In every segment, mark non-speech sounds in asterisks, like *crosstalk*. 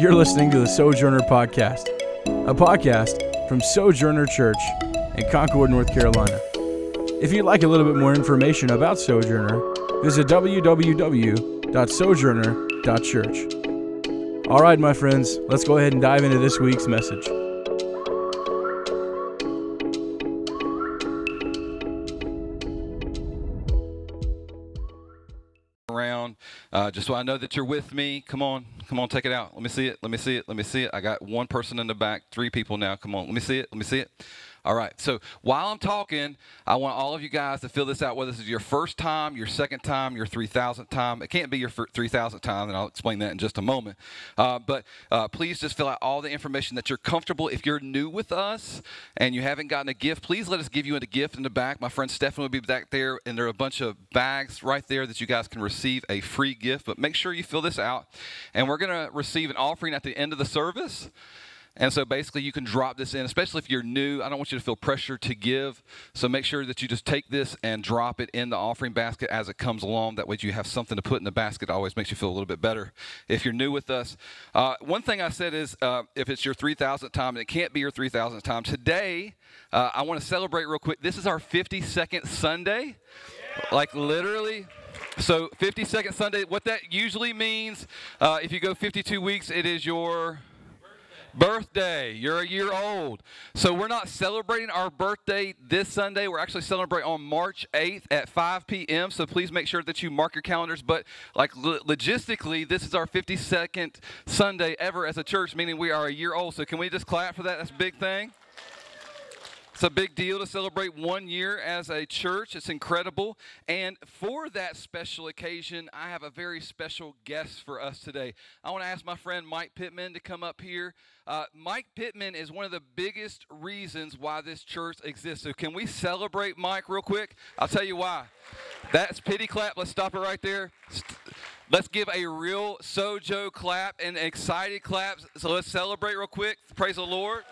You're listening to the Sojourner Podcast, a podcast from Sojourner Church in Concord, North Carolina. If you'd like a little bit more information about Sojourner, visit www.sojourner.church. All right, my friends, let's go ahead and dive into this week's message. Just so I know that you're with me. Come on, come on, take it out. Let me see it. Let me see it. Let me see it. I got one person in the back, three people now. Come on, let me see it. Let me see it. All right. So while I'm talking, I want all of you guys to fill this out. Whether this is your first time, your second time, your 3,000th time. It can't be your 3,000th time, and I'll explain that in just a moment. Uh, but uh, please just fill out all the information that you're comfortable. If you're new with us and you haven't gotten a gift, please let us give you a gift in the back. My friend Stefan will be back there, and there are a bunch of bags right there that you guys can receive a free gift. But make sure you fill this out, and we're going to receive an offering at the end of the service. And so basically, you can drop this in, especially if you're new. I don't want you to feel pressure to give. So make sure that you just take this and drop it in the offering basket as it comes along. That way, you have something to put in the basket. It always makes you feel a little bit better if you're new with us. Uh, one thing I said is uh, if it's your 3,000th time, and it can't be your 3,000th time, today uh, I want to celebrate real quick. This is our 52nd Sunday. Like literally. So 52nd Sunday, what that usually means, uh, if you go 52 weeks, it is your birthday. You're a year old. So we're not celebrating our birthday this Sunday. We're actually celebrating on March 8th at 5 p.m. So please make sure that you mark your calendars. But like logistically, this is our 52nd Sunday ever as a church, meaning we are a year old. So can we just clap for that? That's a big thing. It's a big deal to celebrate one year as a church. It's incredible. And for that special occasion, I have a very special guest for us today. I want to ask my friend Mike Pittman to come up here. Uh, Mike Pittman is one of the biggest reasons why this church exists. So, can we celebrate Mike real quick? I'll tell you why. That's pity clap. Let's stop it right there. Let's give a real Sojo clap and excited clap. So, let's celebrate real quick. Praise the Lord.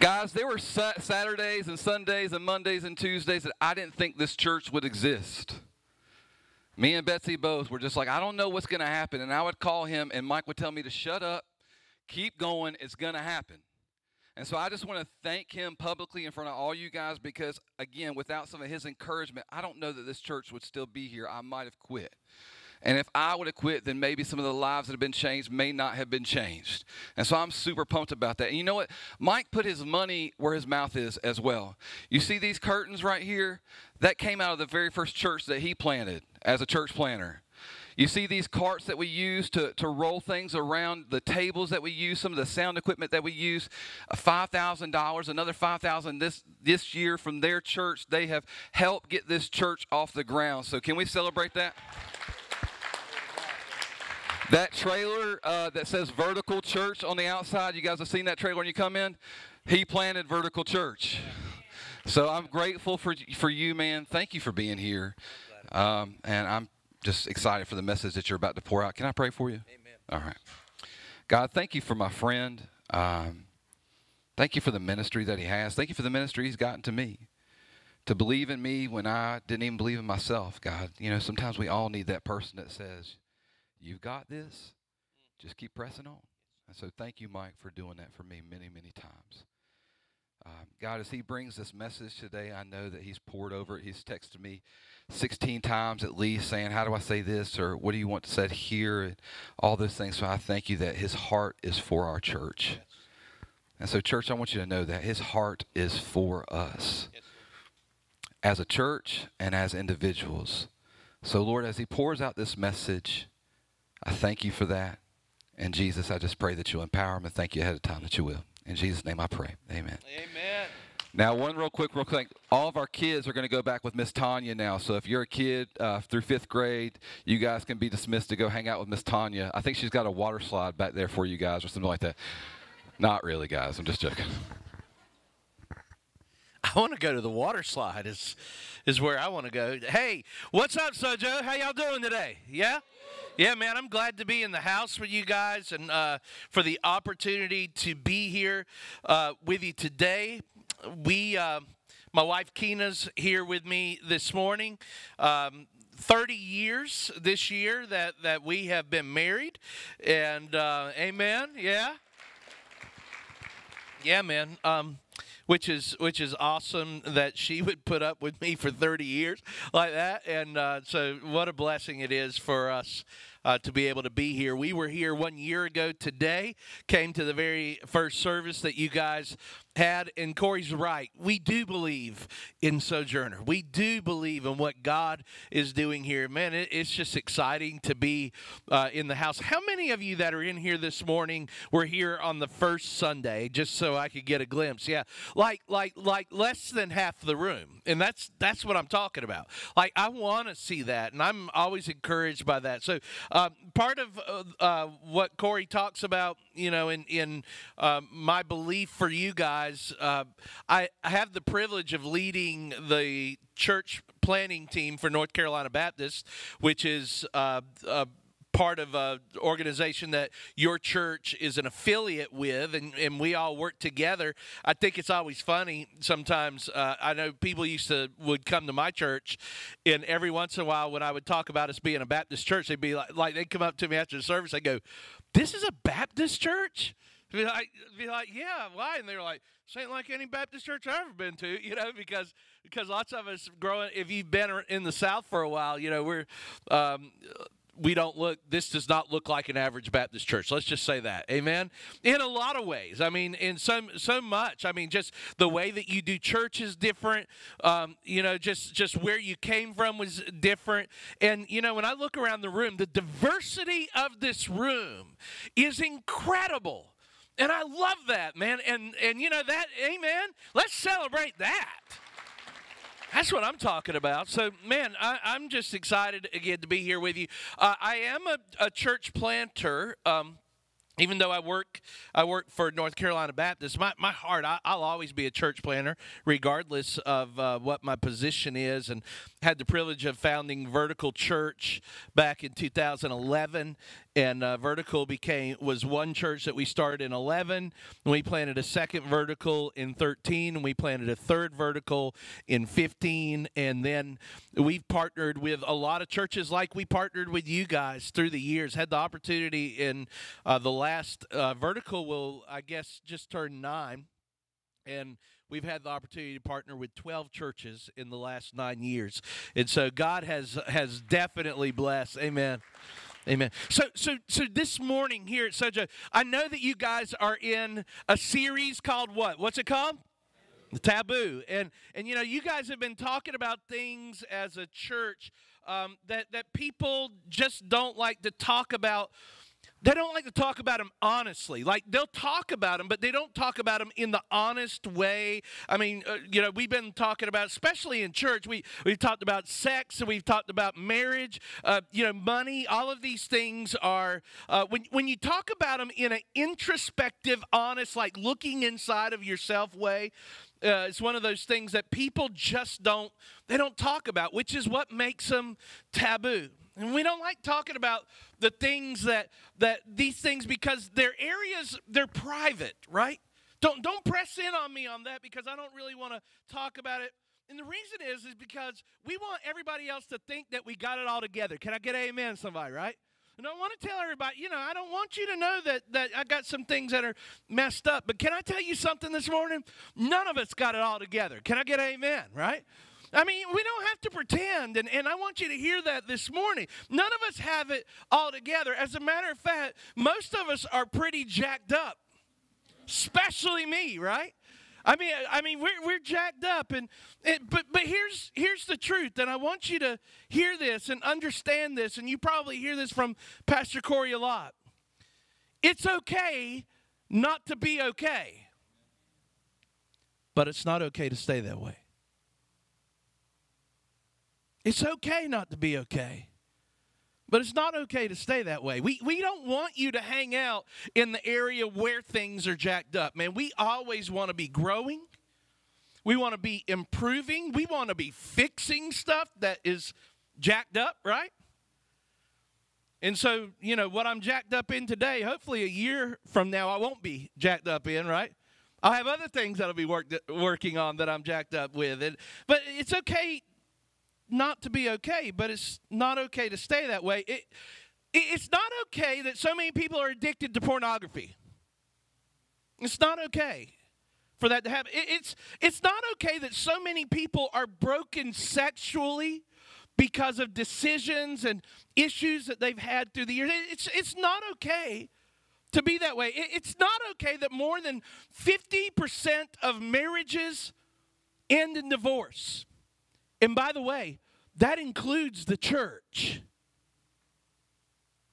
Guys, there were Saturdays and Sundays and Mondays and Tuesdays that I didn't think this church would exist. Me and Betsy both were just like, I don't know what's going to happen. And I would call him, and Mike would tell me to shut up, keep going, it's going to happen. And so I just want to thank him publicly in front of all you guys because, again, without some of his encouragement, I don't know that this church would still be here. I might have quit. And if I would have quit, then maybe some of the lives that have been changed may not have been changed. And so I'm super pumped about that. And you know what? Mike put his money where his mouth is as well. You see these curtains right here? That came out of the very first church that he planted as a church planter. You see these carts that we use to, to roll things around, the tables that we use, some of the sound equipment that we use, $5,000, another 5000 this this year from their church. They have helped get this church off the ground. So can we celebrate that? That trailer uh, that says Vertical Church on the outside, you guys have seen that trailer when you come in? He planted Vertical Church. So I'm grateful for, for you, man. Thank you for being here. Um, and I'm just excited for the message that you're about to pour out. Can I pray for you? Amen. All right. God, thank you for my friend. Um, thank you for the ministry that he has. Thank you for the ministry he's gotten to me. To believe in me when I didn't even believe in myself, God. You know, sometimes we all need that person that says, You've got this. Just keep pressing on. And so thank you, Mike, for doing that for me many, many times. Um, God, as he brings this message today, I know that he's poured over it. He's texted me 16 times at least saying, How do I say this? or What do you want to say here? And all those things. So I thank you that his heart is for our church. And so, church, I want you to know that his heart is for us as a church and as individuals. So, Lord, as he pours out this message, I thank you for that. And Jesus, I just pray that you'll empower him and thank you ahead of time that you will. In Jesus' name I pray. Amen. Amen. Now, one real quick, real quick. All of our kids are going to go back with Miss Tanya now. So if you're a kid uh, through fifth grade, you guys can be dismissed to go hang out with Miss Tanya. I think she's got a water slide back there for you guys or something like that. Not really, guys. I'm just joking. *laughs* I want to go to the water slide. Is is where I want to go. Hey, what's up, Sojo? How y'all doing today? Yeah. Yeah, man, I'm glad to be in the house with you guys and uh, for the opportunity to be here uh, with you today. We, uh, my wife Kina's here with me this morning. Um, 30 years this year that, that we have been married. And uh, amen. Yeah. Yeah, man. Um, which is which is awesome that she would put up with me for 30 years like that. And uh, so, what a blessing it is for us uh, to be able to be here. We were here one year ago today, came to the very first service that you guys had, and Corey's right. We do believe in Sojourner. We do believe in what God is doing here. Man, it, it's just exciting to be uh, in the house. How many of you that are in here this morning were here on the first Sunday, just so I could get a glimpse? Yeah, like like like less than half the room, and that's that's what I'm talking about. Like I want to see that, and I'm always encouraged by that. So uh, part of uh, uh, what Corey talks about, you know, in in uh, my belief for you guys, uh, I, I have the privilege of leading the church planting team for North Carolina Baptist, which is uh, part of an organization that your church is an affiliate with, and, and we all work together. I think it's always funny sometimes. Uh, I know people used to would come to my church, and every once in a while, when I would talk about us being a Baptist church, they'd be like, like they'd come up to me after the service, they go, "This is a Baptist church." Be like, be like, yeah, why? And they were like, this ain't like any Baptist church I've ever been to, *laughs* you know, because because lots of us growing, if you've been in the South for a while, you know, we're um, we don't look this does not look like an average baptist church. Let's just say that. Amen? In a lot of ways. I mean in so so much. I mean just the way that you do church is different. Um, you know just just where you came from was different. And you know when i look around the room the diversity of this room is incredible and i love that man and and you know that amen let's celebrate that that's what I'm talking about. So, man, I, am just excited again to be here with you. Uh, I am a, a church planter. Um, even though I work, I work for North Carolina Baptist. My, my heart, I, will always be a church planter, regardless of uh, what my position is. And had the privilege of founding Vertical Church back in 2011, and uh, Vertical became was one church that we started in 11. And we planted a second Vertical in 13, and we planted a third Vertical in 15, and then we've partnered with a lot of churches, like we partnered with you guys through the years. Had the opportunity in uh, the last uh, Vertical will, I guess, just turn nine, and we've had the opportunity to partner with 12 churches in the last nine years and so god has has definitely blessed amen Amen. So, so, so this morning here at Sojo, I know that you guys are in a series called what? What's it called? The taboo. And and you know, you guys have been talking about things as a church um, that that people just don't like to talk about they don't like to talk about them honestly. Like they'll talk about them, but they don't talk about them in the honest way. I mean, uh, you know, we've been talking about, especially in church, we we've talked about sex and we've talked about marriage. Uh, you know, money. All of these things are uh, when when you talk about them in an introspective, honest, like looking inside of yourself way. Uh, it's one of those things that people just don't they don't talk about, which is what makes them taboo. And we don't like talking about the things that that these things because they're areas they're private, right? Don't don't press in on me on that because I don't really want to talk about it. And the reason is is because we want everybody else to think that we got it all together. Can I get amen somebody, right? And I want to tell everybody, you know, I don't want you to know that that I got some things that are messed up. But can I tell you something this morning? None of us got it all together. Can I get amen, right? I mean, we don't have to pretend, and, and I want you to hear that this morning. None of us have it all together. As a matter of fact, most of us are pretty jacked up, especially me, right? I mean, I mean, we're, we're jacked up, and, and but but here's here's the truth, and I want you to hear this and understand this, and you probably hear this from Pastor Corey a lot. It's okay not to be okay, but it's not okay to stay that way. It's okay not to be okay. But it's not okay to stay that way. We, we don't want you to hang out in the area where things are jacked up. Man, we always want to be growing. We want to be improving. We want to be fixing stuff that is jacked up, right? And so, you know, what I'm jacked up in today, hopefully a year from now, I won't be jacked up in, right? I'll have other things that I'll be work, working on that I'm jacked up with. And, but it's okay not to be okay, but it's not okay to stay that way. It, it, it's not okay that so many people are addicted to pornography. It's not okay for that to happen. It, it's, it's not okay that so many people are broken sexually because of decisions and issues that they've had through the years. It's, it's not okay to be that way. It, it's not okay that more than 50% of marriages end in divorce. And by the way, that includes the church.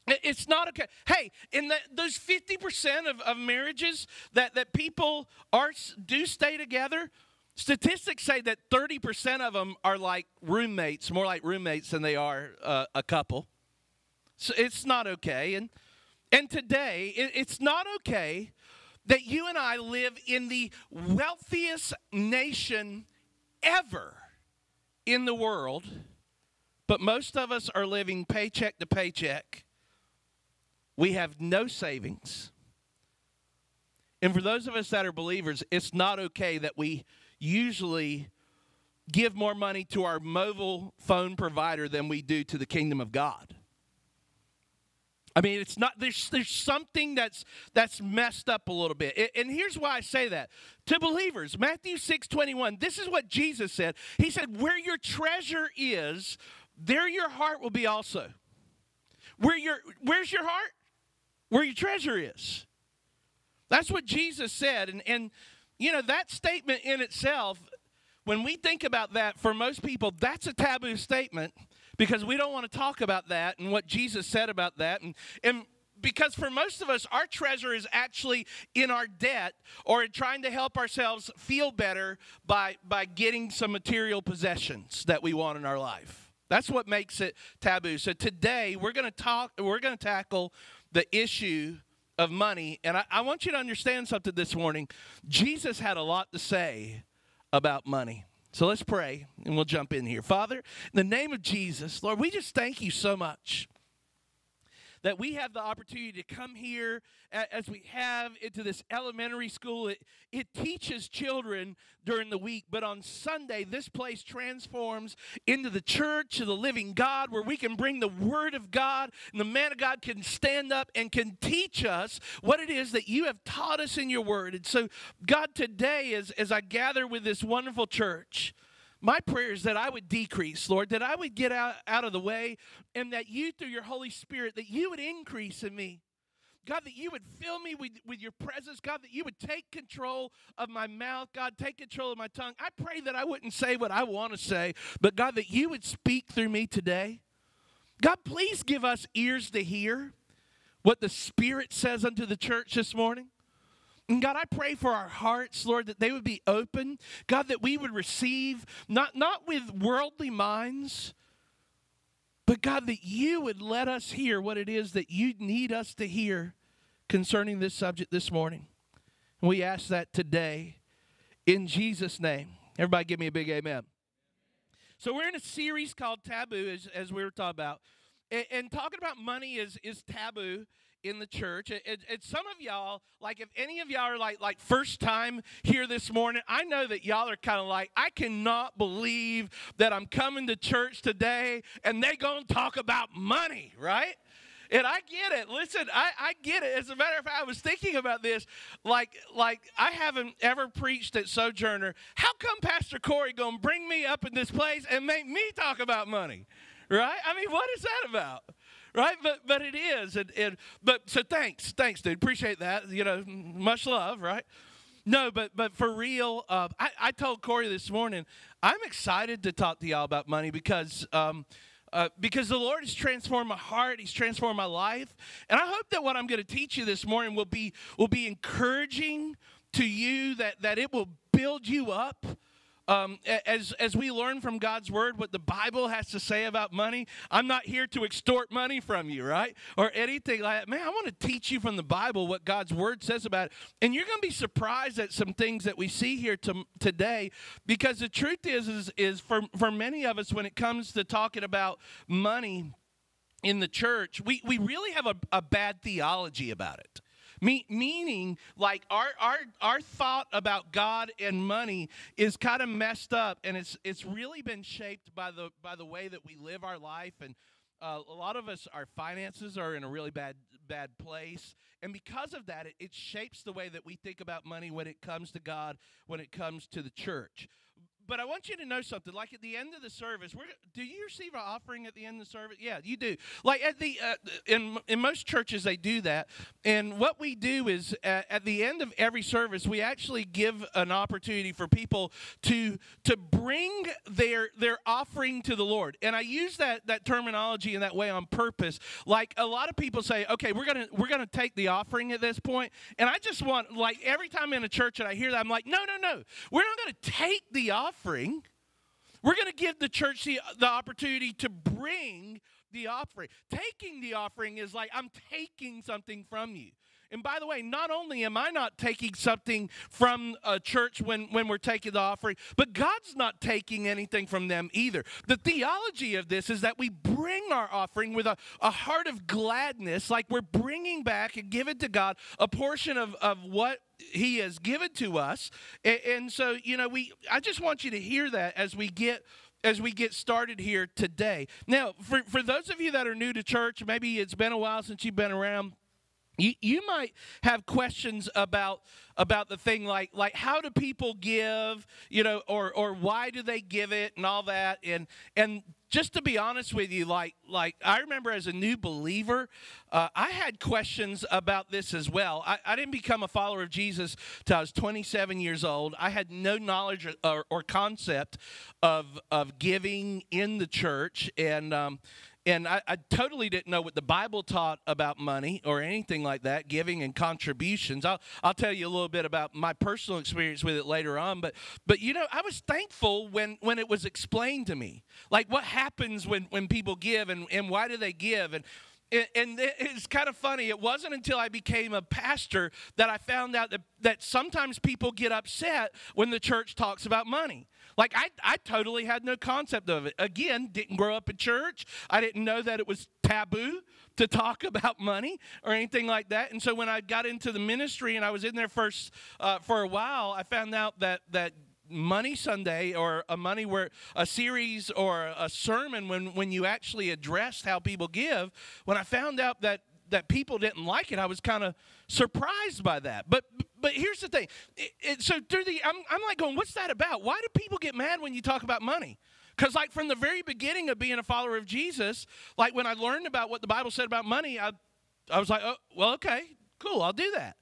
It's not okay. Hey, in the, those 50% of, of marriages that, that people are do stay together, statistics say that 30% of them are like roommates, more like roommates than they are uh, a couple. So it's not okay. And, and today, it, it's not okay that you and I live in the wealthiest nation ever in the world, but most of us are living paycheck to paycheck we have no savings. And for those of us that are believers, it's not okay that we usually give more money to our mobile phone provider than we do to the kingdom of God. I mean, it's not there's there's something that's that's messed up a little bit. And here's why I say that. To believers, Matthew 6 21, this is what Jesus said. He said, Where your treasure is, there your heart will be also. Where your where's your heart? where your treasure is. That's what Jesus said. And, and, you know, that statement in itself, when we think about that, for most people, that's a taboo statement because we don't want to talk about that and what Jesus said about that. And, and because for most of us, our treasure is actually in our debt or in trying to help ourselves feel better by, by getting some material possessions that we want in our life. That's what makes it taboo. So today we're going to talk, we're going to tackle the issue of money. And I, I, want you to understand something this morning. Jesus had a lot to say about money. So let's pray and we'll jump in here. Father, in the name of Jesus, Lord, we just thank you so much that we have the opportunity to come here as we have into this elementary school. It, it teaches children during the week, but on Sunday, this place transforms into the church of the living God where we can bring the Word of God and the man of God can stand up and can teach us what it is that you have taught us in your Word. And so, God, today, as, as I gather with this wonderful church, my prayer is that I would decrease, Lord, that I would get out, out of the way, and that you, through your Holy Spirit, that you would increase in me. God, that you would fill me with, with your presence. God, that you would take control of my mouth. God, take control of my tongue. I pray that I wouldn't say what I want to say, but God, that you would speak through me today. God, please give us ears to hear what the Spirit says unto the church this morning. And God, I pray for our hearts, Lord, that they would be open. God, that we would receive, not, not with worldly minds, but God, that you would let us hear what it is that you need us to hear concerning this subject this morning. And we ask that today in Jesus' name. Everybody give me a big amen. So we're in a series called Taboo, as, as we were talking about. And, and talking about money is, is taboo in the church. And, some of y'all, like if any of y'all are like like first time here this morning, I know that y'all are kind of like, I cannot believe that I'm coming to church today and they gonna talk about money, right? And I get it. Listen, I, I get it. As a matter of fact, I was thinking about this. Like, like I haven't ever preached at Sojourner. How come Pastor Corey gonna bring me up in this place and make me talk about money? Right? I mean, what is that about? Right? But but it is, and, and but so thanks, thanks, dude. Appreciate that. You know, much love, right? No, but but for real, uh, I, I told Corey this morning, I'm excited to talk to y'all about money because um, uh, because the Lord has transformed my heart, He's transformed my life, and I hope that what I'm going to teach you this morning will be will be encouraging to you that that it will build you up um, as, as we learn from God's word what the Bible has to say about money, I'm not here to extort money from you, right? Or anything like that. Man, I want to teach you from the Bible what God's word says about it. And you're going to be surprised at some things that we see here to, today because the truth is, is, is for, for many of us, when it comes to talking about money in the church, we, we really have a, a bad theology about it Me, meaning, like our, our, our thought about God and money is kind of messed up, and it's, it's really been shaped by the, by the way that we live our life. And uh, a lot of us, our finances are in a really bad, bad place. And because of that, it, it shapes the way that we think about money when it comes to God, when it comes to the church but I want you to know something. Like at the end of the service, do you receive an offering at the end of the service? Yeah, you do. Like at the uh, in in most churches they do that. And what we do is at, the end of every service, we actually give an opportunity for people to to bring their their offering to the Lord. And I use that that terminology in that way on purpose. Like a lot of people say, okay, we're gonna we're gonna take the offering at this point. and I just want like every time in a church that I hear that, I'm like, no, no, no, we're not gonna take the offering offering, we're going to give the church the, the opportunity to bring the offering. Taking the offering is like I'm taking something from you. And by the way, not only am I not taking something from a church when, when we're taking the offering, but God's not taking anything from them either. The theology of this is that we bring our offering with a, a heart of gladness, like we're bringing back and giving to God a portion of, of what he has given to us. And, so, you know, we I just want you to hear that as we get as we get started here today. Now, for, for those of you that are new to church, maybe it's been a while since you've been around you, you might have questions about about the thing like like how do people give you know or or why do they give it and all that. And and just to be honest with you like like i remember as a new believer uh, i had questions about this as well. I, I didn't become a follower of jesus till i was 27 years old. I had no knowledge or, or concept of of giving in the church. And um, and I, I, totally didn't know what the Bible taught about money or anything like that, giving and contributions. I'll, I'll tell you a little bit about my personal experience with it later on. But, but you know, I was thankful when, when it was explained to me. Like what happens when, when people give and, and why do they give? And and it's kind of funny. It wasn't until I became a pastor that I found out that, that sometimes people get upset when the church talks about money. Like, I, I totally had no concept of it. Again, didn't grow up in church. I didn't know that it was taboo to talk *laughs* about money or anything like that. And so when I got into the ministry and I was in there first uh, for a while, I found out that, that money sunday or a money where a series or a sermon when when you actually addressed how people give when i found out that that people didn't like it i was kind of surprised by that. But but here's the thing. It, it, so through the I'm, I'm like going what's that about? Why do people get mad when you talk about money? Because like from the very beginning of being a follower of jesus like when i learned about what the bible said about money i i was like oh well okay cool i'll do that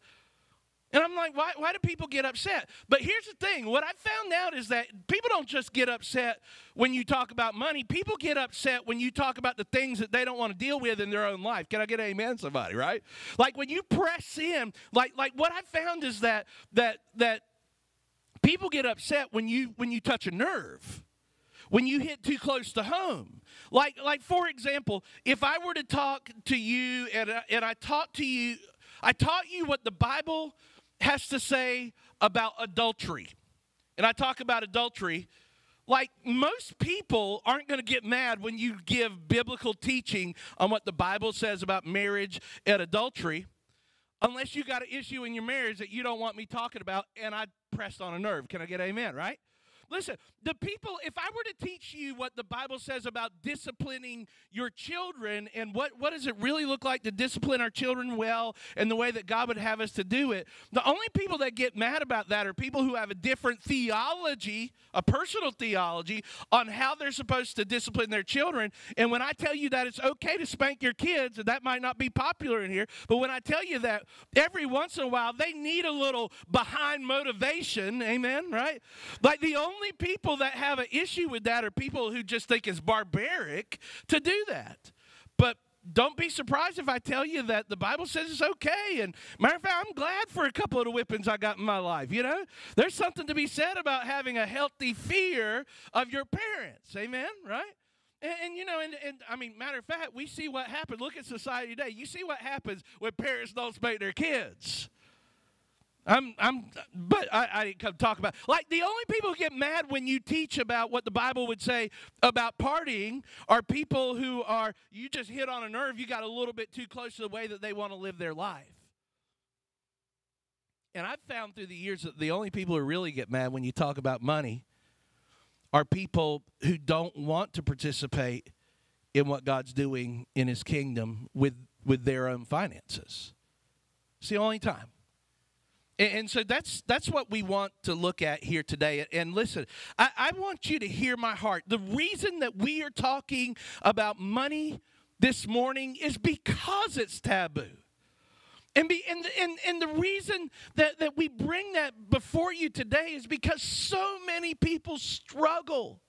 and I'm like, why, why do people get upset? But here's the thing what I found out is that people don't just get upset when you talk about money, people get upset when you talk about the things that they don't want to deal with in their own life. Can I get amen, somebody, right? Like when you press in, like, like what I found is that, that, that people get upset when you, when you touch a nerve when you hit too close to home. Like, like for example, if I were to talk to you and, and I taught to you, I taught you what the Bible has to say about adultery. And I talk about adultery like most people aren't going to get mad when you give biblical teaching on what the Bible says about marriage and adultery unless you got an issue in your marriage that you don't want me talking about and I pressed on a nerve. Can I get amen, right? Listen, the people, if I were to teach you what the Bible says about disciplining your children and what, what does it really look like to discipline our children well and the way that God would have us to do it, the only people that get mad about that are people who have a different theology, a personal theology, on how they're supposed to discipline their children. And when I tell you that it's okay to spank your kids, and that might not be popular in here, but when I tell you that every once in a while they need a little behind motivation, amen, right? Like the only only people that have an issue with that are people who just think it's barbaric to do that. But don't be surprised if I tell you that the Bible says it's okay. And matter of fact, I'm glad for a couple of the whippings I got in my life. You know, there's something to be said about having a healthy fear of your parents. Amen. Right? And, and, you know, and, and I mean, matter of fact, we see what happens. Look at society today. You see what happens when parents don't spank their kids. I'm, I'm, but I, I didn't come talk about. Like the only people who get mad when you teach about what the Bible would say about partying are people who are you just hit on a nerve. You got a little bit too close to the way that they want to live their life. And I've found through the years that the only people who really get mad when you talk about money are people who don't want to participate in what God's doing in his kingdom with with their own finances. It's the only time. And, so that's that's what we want to look at here today. And listen, I, I want you to hear my heart. The reason that we are talking about money this morning is because it's taboo. And, be, and, and, and the reason that, that we bring that before you today is because so many people struggle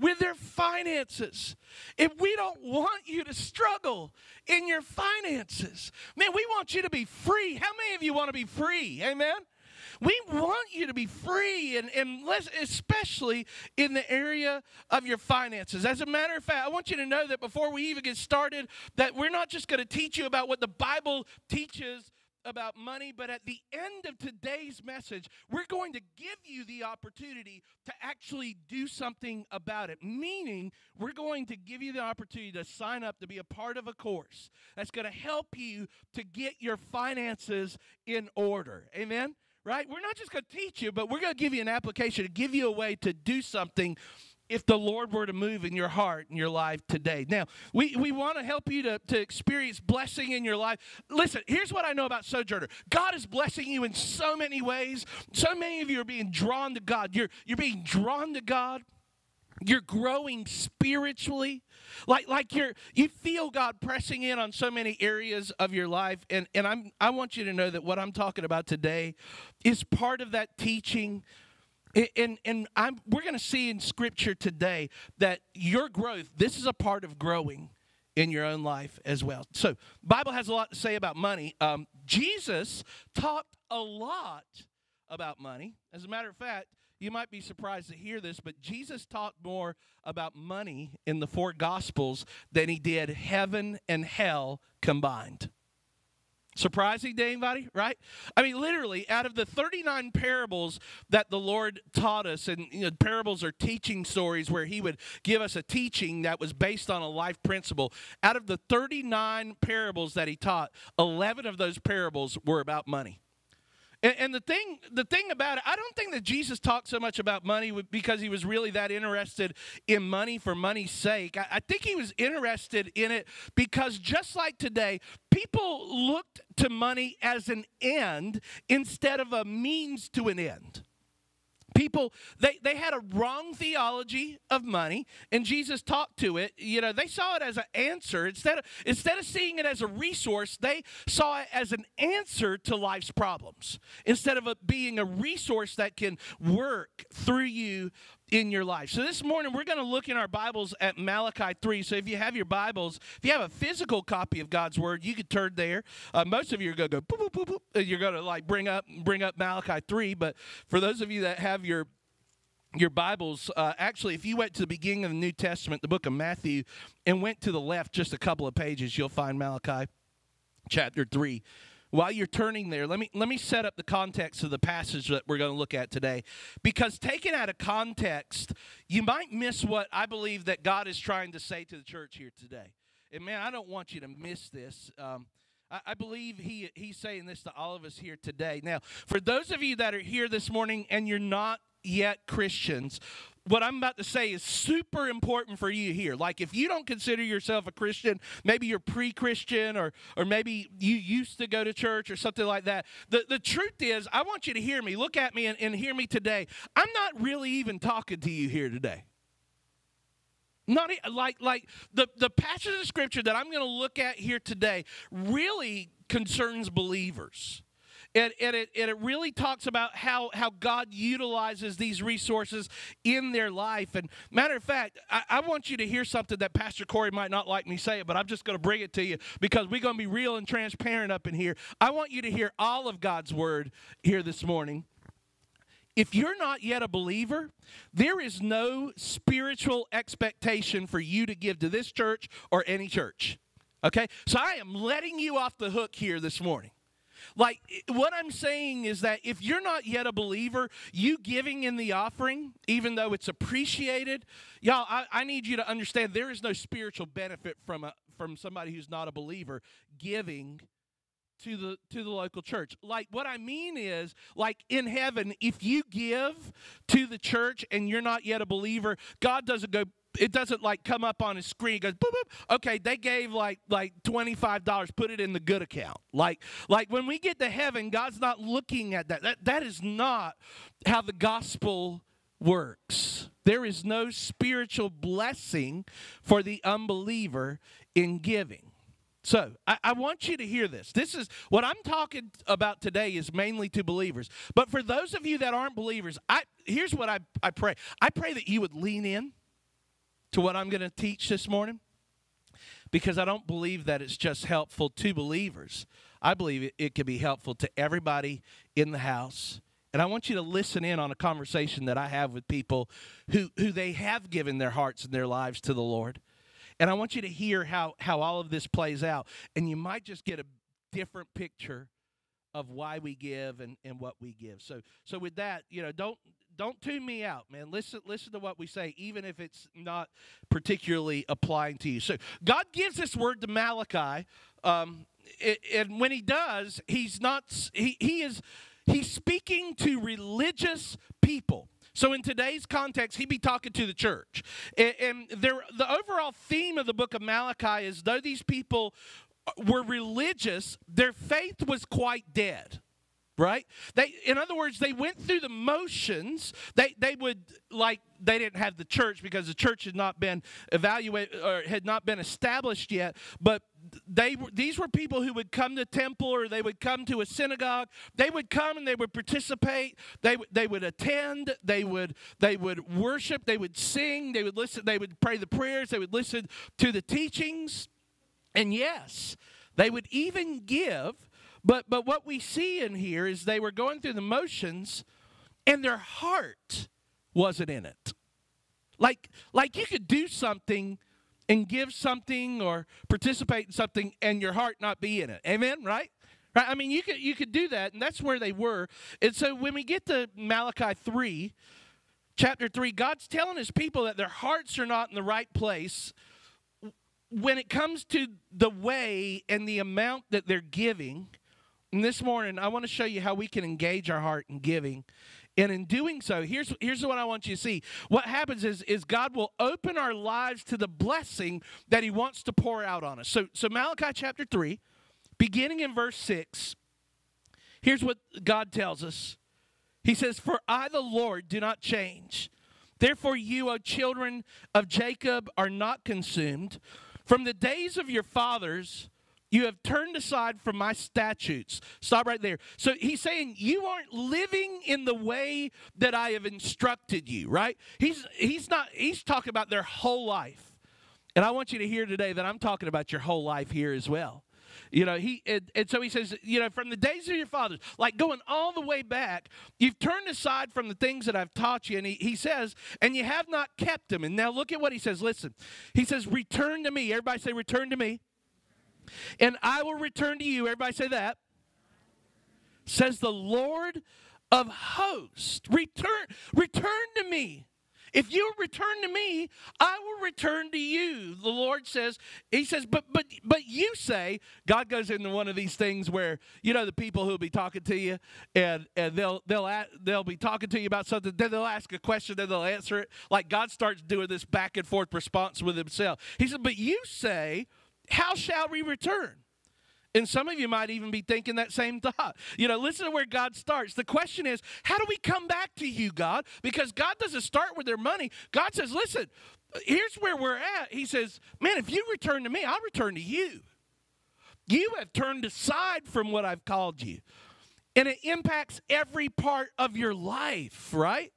with their finances. If we don't want you to struggle in your finances, man, we want you to be free. How many of you want to be free? Amen? We want you to be free, and, and especially in the area of your finances. As a matter of fact, I want you to know that before we even get started, that we're not just going to teach you about what the Bible teaches about money, but at the end of today's message, we're going to give you the opportunity to actually do something about it. Meaning, we're going to give you the opportunity to sign up to be a part of a course that's going to help you to get your finances in order. Amen? right? We're not just going to teach you, but we're going to give you an application to give you a way to do something if the Lord were to move in your heart and your life today. Now, we, we want to help you to, to experience blessing in your life. Listen, here's what I know about Sojourner God is blessing you in so many ways. So many of you are being drawn to God. You're, you're being drawn to God. You're growing spiritually. Like, like you're you feel God pressing in on so many areas of your life. And, and I'm I want you to know that what I'm talking about today is part of that teaching. And, and I'm, we're going to see in Scripture today that your growth, this is a part of growing in your own life as well. So, Bible has a lot to say about money. Um, Jesus talked a lot about money. As a matter of fact, you might be surprised to hear this, but Jesus talked more about money in the four Gospels than he did heaven and hell combined. Surprising to anybody, right? I mean, literally, out of the 39 parables that the Lord taught us, and you know, parables are teaching stories where He would give us a teaching that was based on a life principle. Out of the 39 parables that He taught, 11 of those parables were about money. And, and, the thing, the thing about it, I don't think that Jesus talked so much about money because he was really that interested in money for money's sake. I, I think he was interested in it because just like today, people looked to money as an end instead of a means to an end people they, they had a wrong theology of money and jesus talked to it. You know they saw it as an answer. Instead of instead of seeing it as a resource they saw it as an answer to life's problems. Instead of it being a resource that can work through you in your life. So this morning we're going to look in our Bibles at Malachi 3. So if you have your Bibles, if you have a physical copy of God's word, you could turn there. Uh, most of you are going to go boop, boop, boop, boop. You're going to like bring up bring up Malachi 3, but for those of you that have your your Bibles, uh, actually, if you went to the beginning of the New Testament, the book of Matthew, and went to the left just a couple of pages, you'll find Malachi chapter 3 while you're turning there, let me let me set up the context of the passage that we're going to look at today. Because taken out of context, you might miss what I believe that God is trying to say to the church here today. And man, I don't want you to miss this. Um, I, I believe he he's saying this to all of us here today. Now, for those of you that are here this morning and you're not yet Christians, what I'm about to say is super important for you here. Like if you don't consider yourself a Christian, maybe you're pre-Christian or or maybe you used to go to church or something like that. The the truth is, I want you to hear me. Look at me and, and hear me today. I'm not really even talking to you here today. Not like like the the passage of scripture that I'm going to look at here today really concerns believers. And, and, it, and it really talks about how, how God utilizes these resources in their life. And matter of fact, I, I want you to hear something that Pastor Corey might not like me say it, but I'm just going to bring it to you because we're going to be real and transparent up in here. I want you to hear all of God's word here this morning. If you're not yet a believer, there is no spiritual expectation for you to give to this church or any church. Okay? So I am letting you off the hook here this morning. Like, what I'm saying is that if you're not yet a believer, you giving in the offering, even though it's appreciated, y'all, I, I need you to understand there is no spiritual benefit from, a, from somebody who's not a believer giving to the to the local church. Like what I mean is like in heaven if you give to the church and you're not yet a believer, God doesn't go it doesn't like come up on his screen goes boop, boop. okay they gave like like $25 put it in the good account like like when we get to heaven god's not looking at that that, that is not how the gospel works there is no spiritual blessing for the unbeliever in giving so I, I, want you to hear this. This is what I'm talking about today is mainly to believers. But for those of you that aren't believers, I here's what I, I pray. I pray that you would lean in to what I'm going to teach this morning because I don't believe that it's just helpful to believers. I believe it, it could be helpful to everybody in the house. And I want you to listen in on a conversation that I have with people who, who they have given their hearts and their lives to the Lord. And I want you to hear how, how all of this plays out. And you might just get a different picture of why we give and, and what we give. So so with that, you know, don't don't tune me out, man. Listen, listen to what we say, even if it's not particularly applying to you. So God gives this word to Malachi, um, and when He does, He's not. He he is He's speaking to religious people. So in today's context, he'd be talking to the church. And, and there, the overall theme of the book of Malachi is though these people were religious, their faith was quite dead right? They in other words they went through the motions. They they would like they didn't have the church because the church had not been evaluated or had not been established yet. But they these were people who would come to temple or they would come to a synagogue. They would come and they would participate. They they would attend. They would they would worship. They would sing. They would listen they would pray the prayers. They would listen to the teachings. And yes they would even give but but what we see in here is they were going through the motions and their heart wasn't in it. Like like you could do something and give something or participate in something and your heart not be in it. Amen, right? Right? I mean, you could you could do that and that's where they were. And so when we get to Malachi 3, chapter 3, God's telling his people that their hearts are not in the right place when it comes to the way and the amount that they're giving and this morning, I want to show you how we can engage our heart in giving. And in doing so, here's, here's what I want you to see. What happens is, is God will open our lives to the blessing that He wants to pour out on us. So, so Malachi chapter 3, beginning in verse 6, here's what God tells us He says, For I, the Lord, do not change. Therefore, you, O children of Jacob, are not consumed. From the days of your fathers, you have turned aside from my statutes. Stop right there. So he's saying you aren't living in the way that I have instructed you, right? He's he's not he's talking about their whole life. And I want you to hear today that I'm talking about your whole life here as well. You know, he and, and, so he says, you know, from the days of your fathers, like going all the way back, you've turned aside from the things that I've taught you. And he, he says, and you have not kept them. And now look at what he says. Listen, he says, return to me. Everybody say, return to me and I will return to you. Everybody say that. Says the Lord of hosts. Return, return to me. If you return to me, I will return to you. The Lord says, He says, but but but you say, God goes into one of these things where, you know, the people who'll be talking to you and and they'll they'll they'll be talking to you about something, then they'll ask a question, then they'll answer it. Like God starts doing this back and forth response with himself. He said, But you say, how shall we return? And some of you might even be thinking that same *laughs* thought. You know, listen to where God starts. The question is, how do we come back to you, God? Because God doesn't start with their money. God says, listen, here's where we're at. He says, man, if you return to me, I'll return to you. You have turned aside from what I've called you. And it impacts every part of your life, right?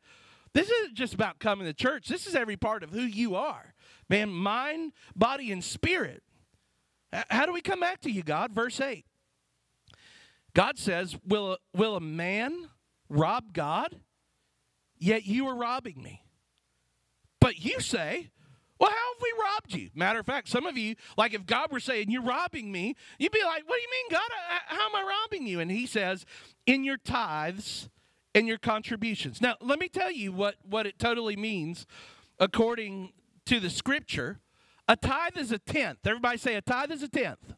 This isn't just about coming to church. This is every part of who you are. Man, mind, body, and spirit. How do we come back to you, God? Verse 8. God says, Will, will a man rob God? Yet you are robbing me. But you say, Well, how have we robbed you? Matter of fact, some of you, like if God were saying, You're robbing me, you'd be like, What do you mean, God? How am I robbing you? And He says, In your tithes and your contributions. Now, let me tell you what, what it totally means according to the scripture. A tithe is a tenth. Everybody say a tithe is a tenth.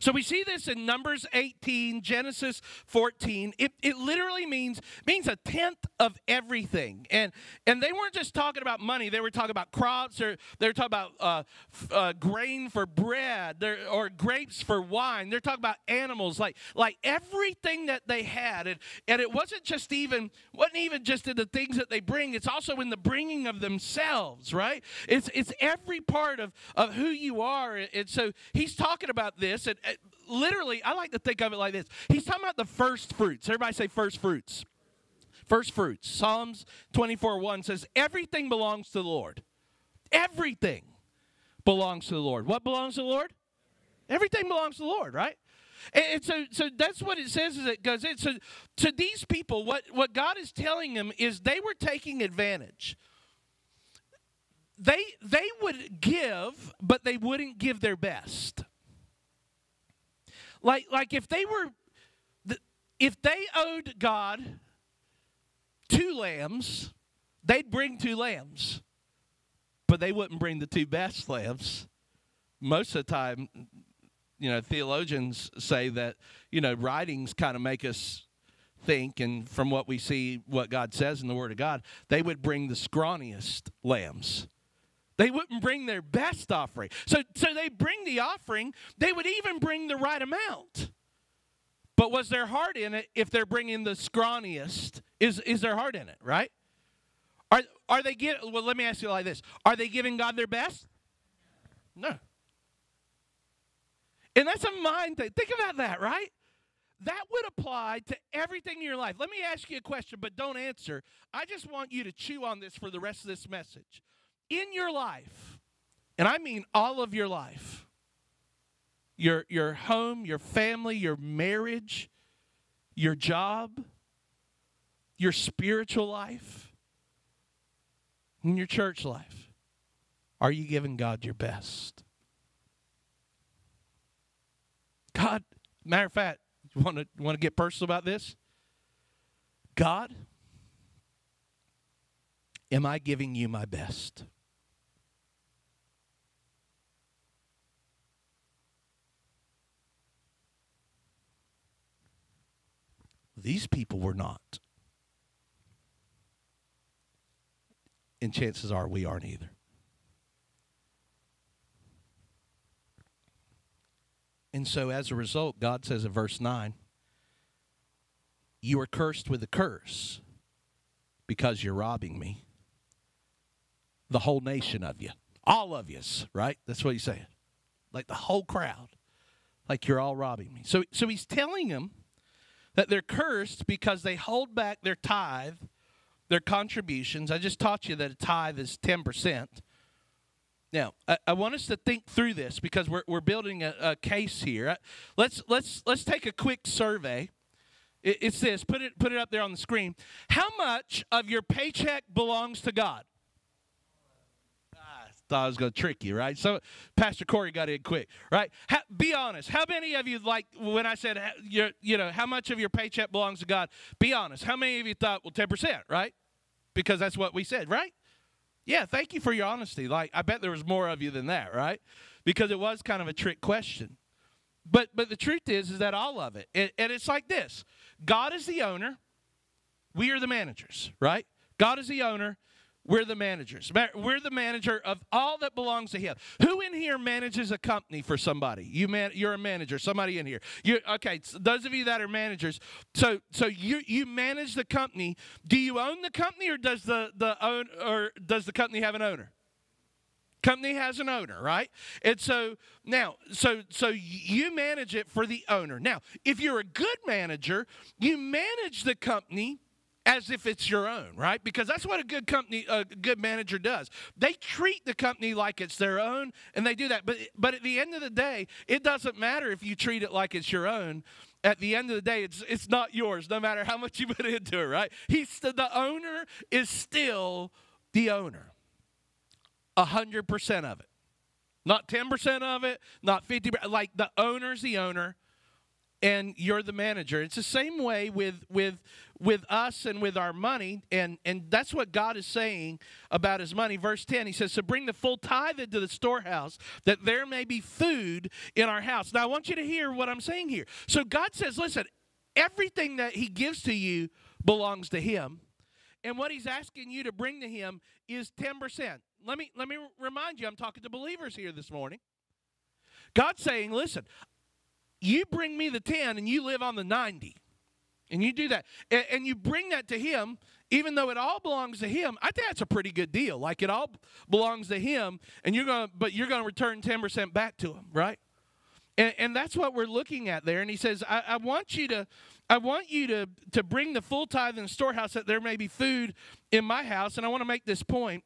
So we see this in Numbers 18, Genesis 14. It, it literally means means a tenth of everything. And and they weren't just talking about money. They were talking about crops. Or they were talking about uh, uh, grain for bread, or grapes for wine. They're talking about animals, like like everything that they had. And and it wasn't just even wasn't even just in the things that they bring. It's also in the bringing of themselves, right? It's it's every part of of who you are. And so he's talking about this and uh, literally, I like to think of it like this. He's talking about the first fruits. Everybody say first fruits. First fruits. Psalms 24 1 says, Everything belongs to the Lord. Everything belongs to the Lord. What belongs to the Lord? Everything belongs to the Lord, right? And, so, so that's what it says as it goes in. So, to these people, what, what God is telling them is they were taking advantage. They, they would give, but they wouldn't give their best. Like, like if they were, if they owed God two lambs, they'd bring two lambs, but they wouldn't bring the two best lambs. Most of the time, you know, theologians say that, you know, writings kind of make us think, and from what we see, what God says in the Word of God, they would bring the scrawniest lambs they wouldn't bring their best offering. So, so they bring the offering. They would even bring the right amount. But was their heart in it if they're bringing the scrawniest? Is, is their heart in it, right? Are, are they get, well, let me ask you like this. Are they giving God their best? No. And that's a mind thing. Think about that, right? That would apply to everything in your life. Let me ask you a question, but don't answer. I just want you to chew on this for the rest of this message in your life, and I mean all of your life, your, your home, your family, your marriage, your job, your spiritual life, and your church life, are you giving God your best? God, matter of fact, you want to want to get personal about this? God, am I giving you my best? These people were not. And chances are we aren't either. And so, as a result, God says in verse 9, You are cursed with a curse because you're robbing me. The whole nation of you. All of yous, right? That's what he's saying. Like the whole crowd. Like you're all robbing me. So, so he's telling them that they're cursed because they hold back their tithe, their contributions. I just taught you that a tithe is 10%. Now, I, I want us to think through this because we're, we're building a, a case here. Let's, let's, let's take a quick survey. It, it's this put it, put it up there on the screen. How much of your paycheck belongs to God? Thought I was going to trick you, right? So Pastor Corey got in quick, right? How, be honest. How many of you like when I said you you know how much of your paycheck belongs to God? Be honest. How many of you thought well ten percent, right? Because that's what we said, right? Yeah. Thank you for your honesty. Like I bet there was more of you than that, right? Because it was kind of a trick question. But but the truth is is that all of it, it and it's like this: God is the owner. We are the managers, right? God is the owner. We're the managers. We're the manager of all that belongs to Him. Who in here manages a company for somebody? You man, you're a manager. Somebody in here. You okay? So those of you that are managers, so so you you manage the company. Do you own the company, or does the the own or does the company have an owner? Company has an owner, right? And so now, so so you manage it for the owner. Now, if you're a good manager, you manage the company as if it's your own, right? Because that's what a good company, a good manager does. They treat the company like it's their own, and they do that. But but at the end of the day, it doesn't matter if you treat it like it's your own. At the end of the day, it's it's not yours, no matter how much you *laughs* put into it, right? He's the owner is still the owner. A hundred percent of it, not ten percent of it, not fifty. Like the owner's the owner, and you're the manager. It's the same way with with with us and with our money, and and that's what God is saying about His money. Verse ten, He says, "So bring the full tithe into the storehouse, that there may be food in our house." Now I want you to hear what I'm saying here. So God says, "Listen, everything that He gives to you belongs to Him." And what he's asking you to bring to him is 10%. Let me let me remind you, I'm talking to believers here this morning. God's saying, listen, you bring me the 10 and you live on the 90. And you do that. And, and you bring that to him, even though it all belongs to him. I think that's a pretty good deal. Like it all belongs to him, and you're gonna but you're gonna return 10% back to him, right? And, and that's what we're looking at there. And he says, I, I want you to I want you to, to bring the full tithe in the storehouse that there may be food in my house. And I want to make this point.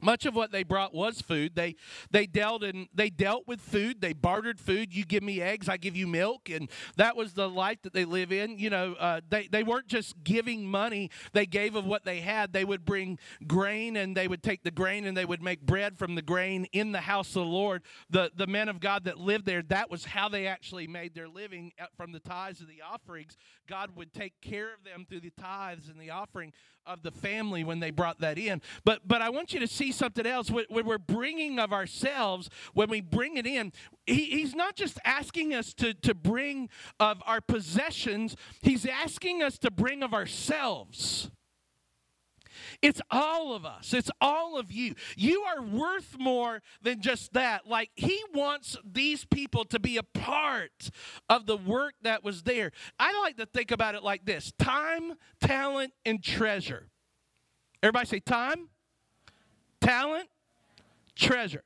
Much of what they brought was food. They they dealt in they dealt with food. They bartered food. You give me eggs, I give you milk, and that was the life that they live in. You know, uh, they they weren't just giving money. They gave of what they had. They would bring grain, and they would take the grain, and they would make bread from the grain in the house of the Lord. The the men of God that lived there, that was how they actually made their living uh, from the tithes of the offerings. God would take care of them through the tithes and the offering of the family when they brought that in. But but I want you to see something else. When, we're bringing of ourselves, when we bring it in, he, he's not just asking us to, to bring of our possessions, he's asking us to bring of ourselves. It's all of us. It's all of you. You are worth more than just that. Like, He wants these people to be a part of the work that was there. I like to think about it like this time, talent, and treasure. Everybody say time, talent, treasure.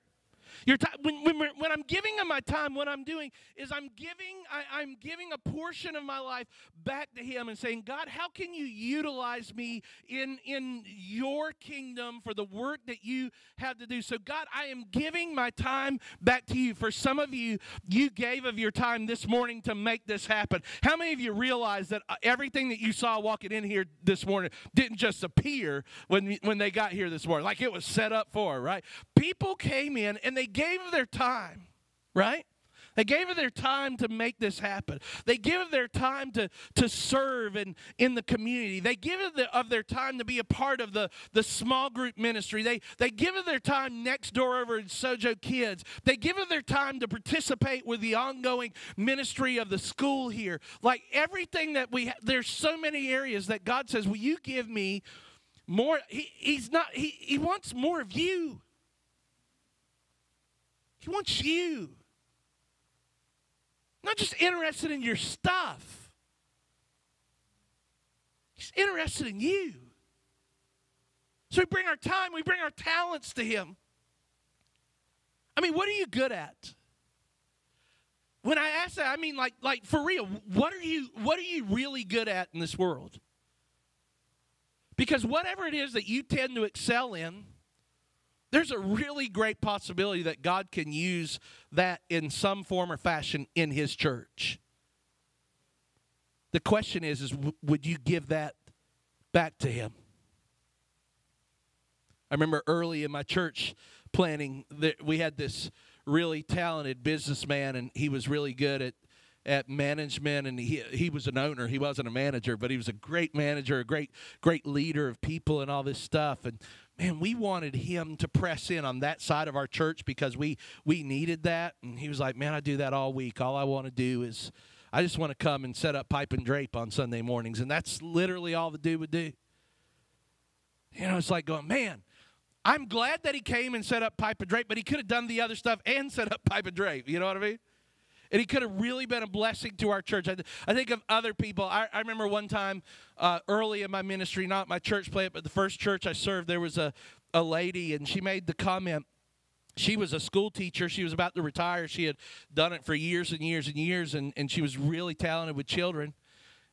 Your time, when, when, when, I'm giving of my time, what I'm doing is I'm giving, I, I'm giving a portion of my life back to Him and saying, God, how can you utilize me in, in your kingdom for the work that you have to do? So, God, I am giving my time back to you. For some of you, you gave of your time this morning to make this happen. How many of you realize that uh, everything that you saw walking in here this morning didn't just appear when, when they got here this morning? Like it was set up for, right? People came in and they gave their time, right? They gave their time to make this happen. They give their time to, to serve in, in the community. They give of, the, of their time to be a part of the, the small group ministry. They, they give their time next door over in Sojo Kids. They give of their time to participate with the ongoing ministry of the school here. Like everything that we there's so many areas that God says, Will you give me more? He, he's not, he, he wants more of you. He wants you. Not just interested in your stuff. He's interested in you. So we bring our time, we bring our talents to him. I mean, what are you good at? When I ask that, I mean like like for real, what are you what are you really good at in this world? Because whatever it is that you tend to excel in, there's a really great possibility that God can use that in some form or fashion in his church. The question is is would you give that back to him? I remember early in my church planting that we had this really talented businessman and he was really good at at management and he he was an owner he wasn't a manager but he was a great manager a great great leader of people and all this stuff and man, we wanted him to press in on that side of our church because we we needed that. And he was like, man, I do that all week. All I want to do is I just want to come and set up pipe and drape on Sunday mornings. And that's literally all the dude would do. You know, it's like going, man, I'm glad that he came and set up pipe and drape, but he could have done the other stuff and set up pipe and drape. You know what I mean? And he could have really been a blessing to our church. I, I think of other people. I, I remember one time uh, early in my ministry, not my church plant, but the first church I served, there was a, a lady, and she made the comment. She was a school teacher. She was about to retire. She had done it for years and years and years, and, and she was really talented with children.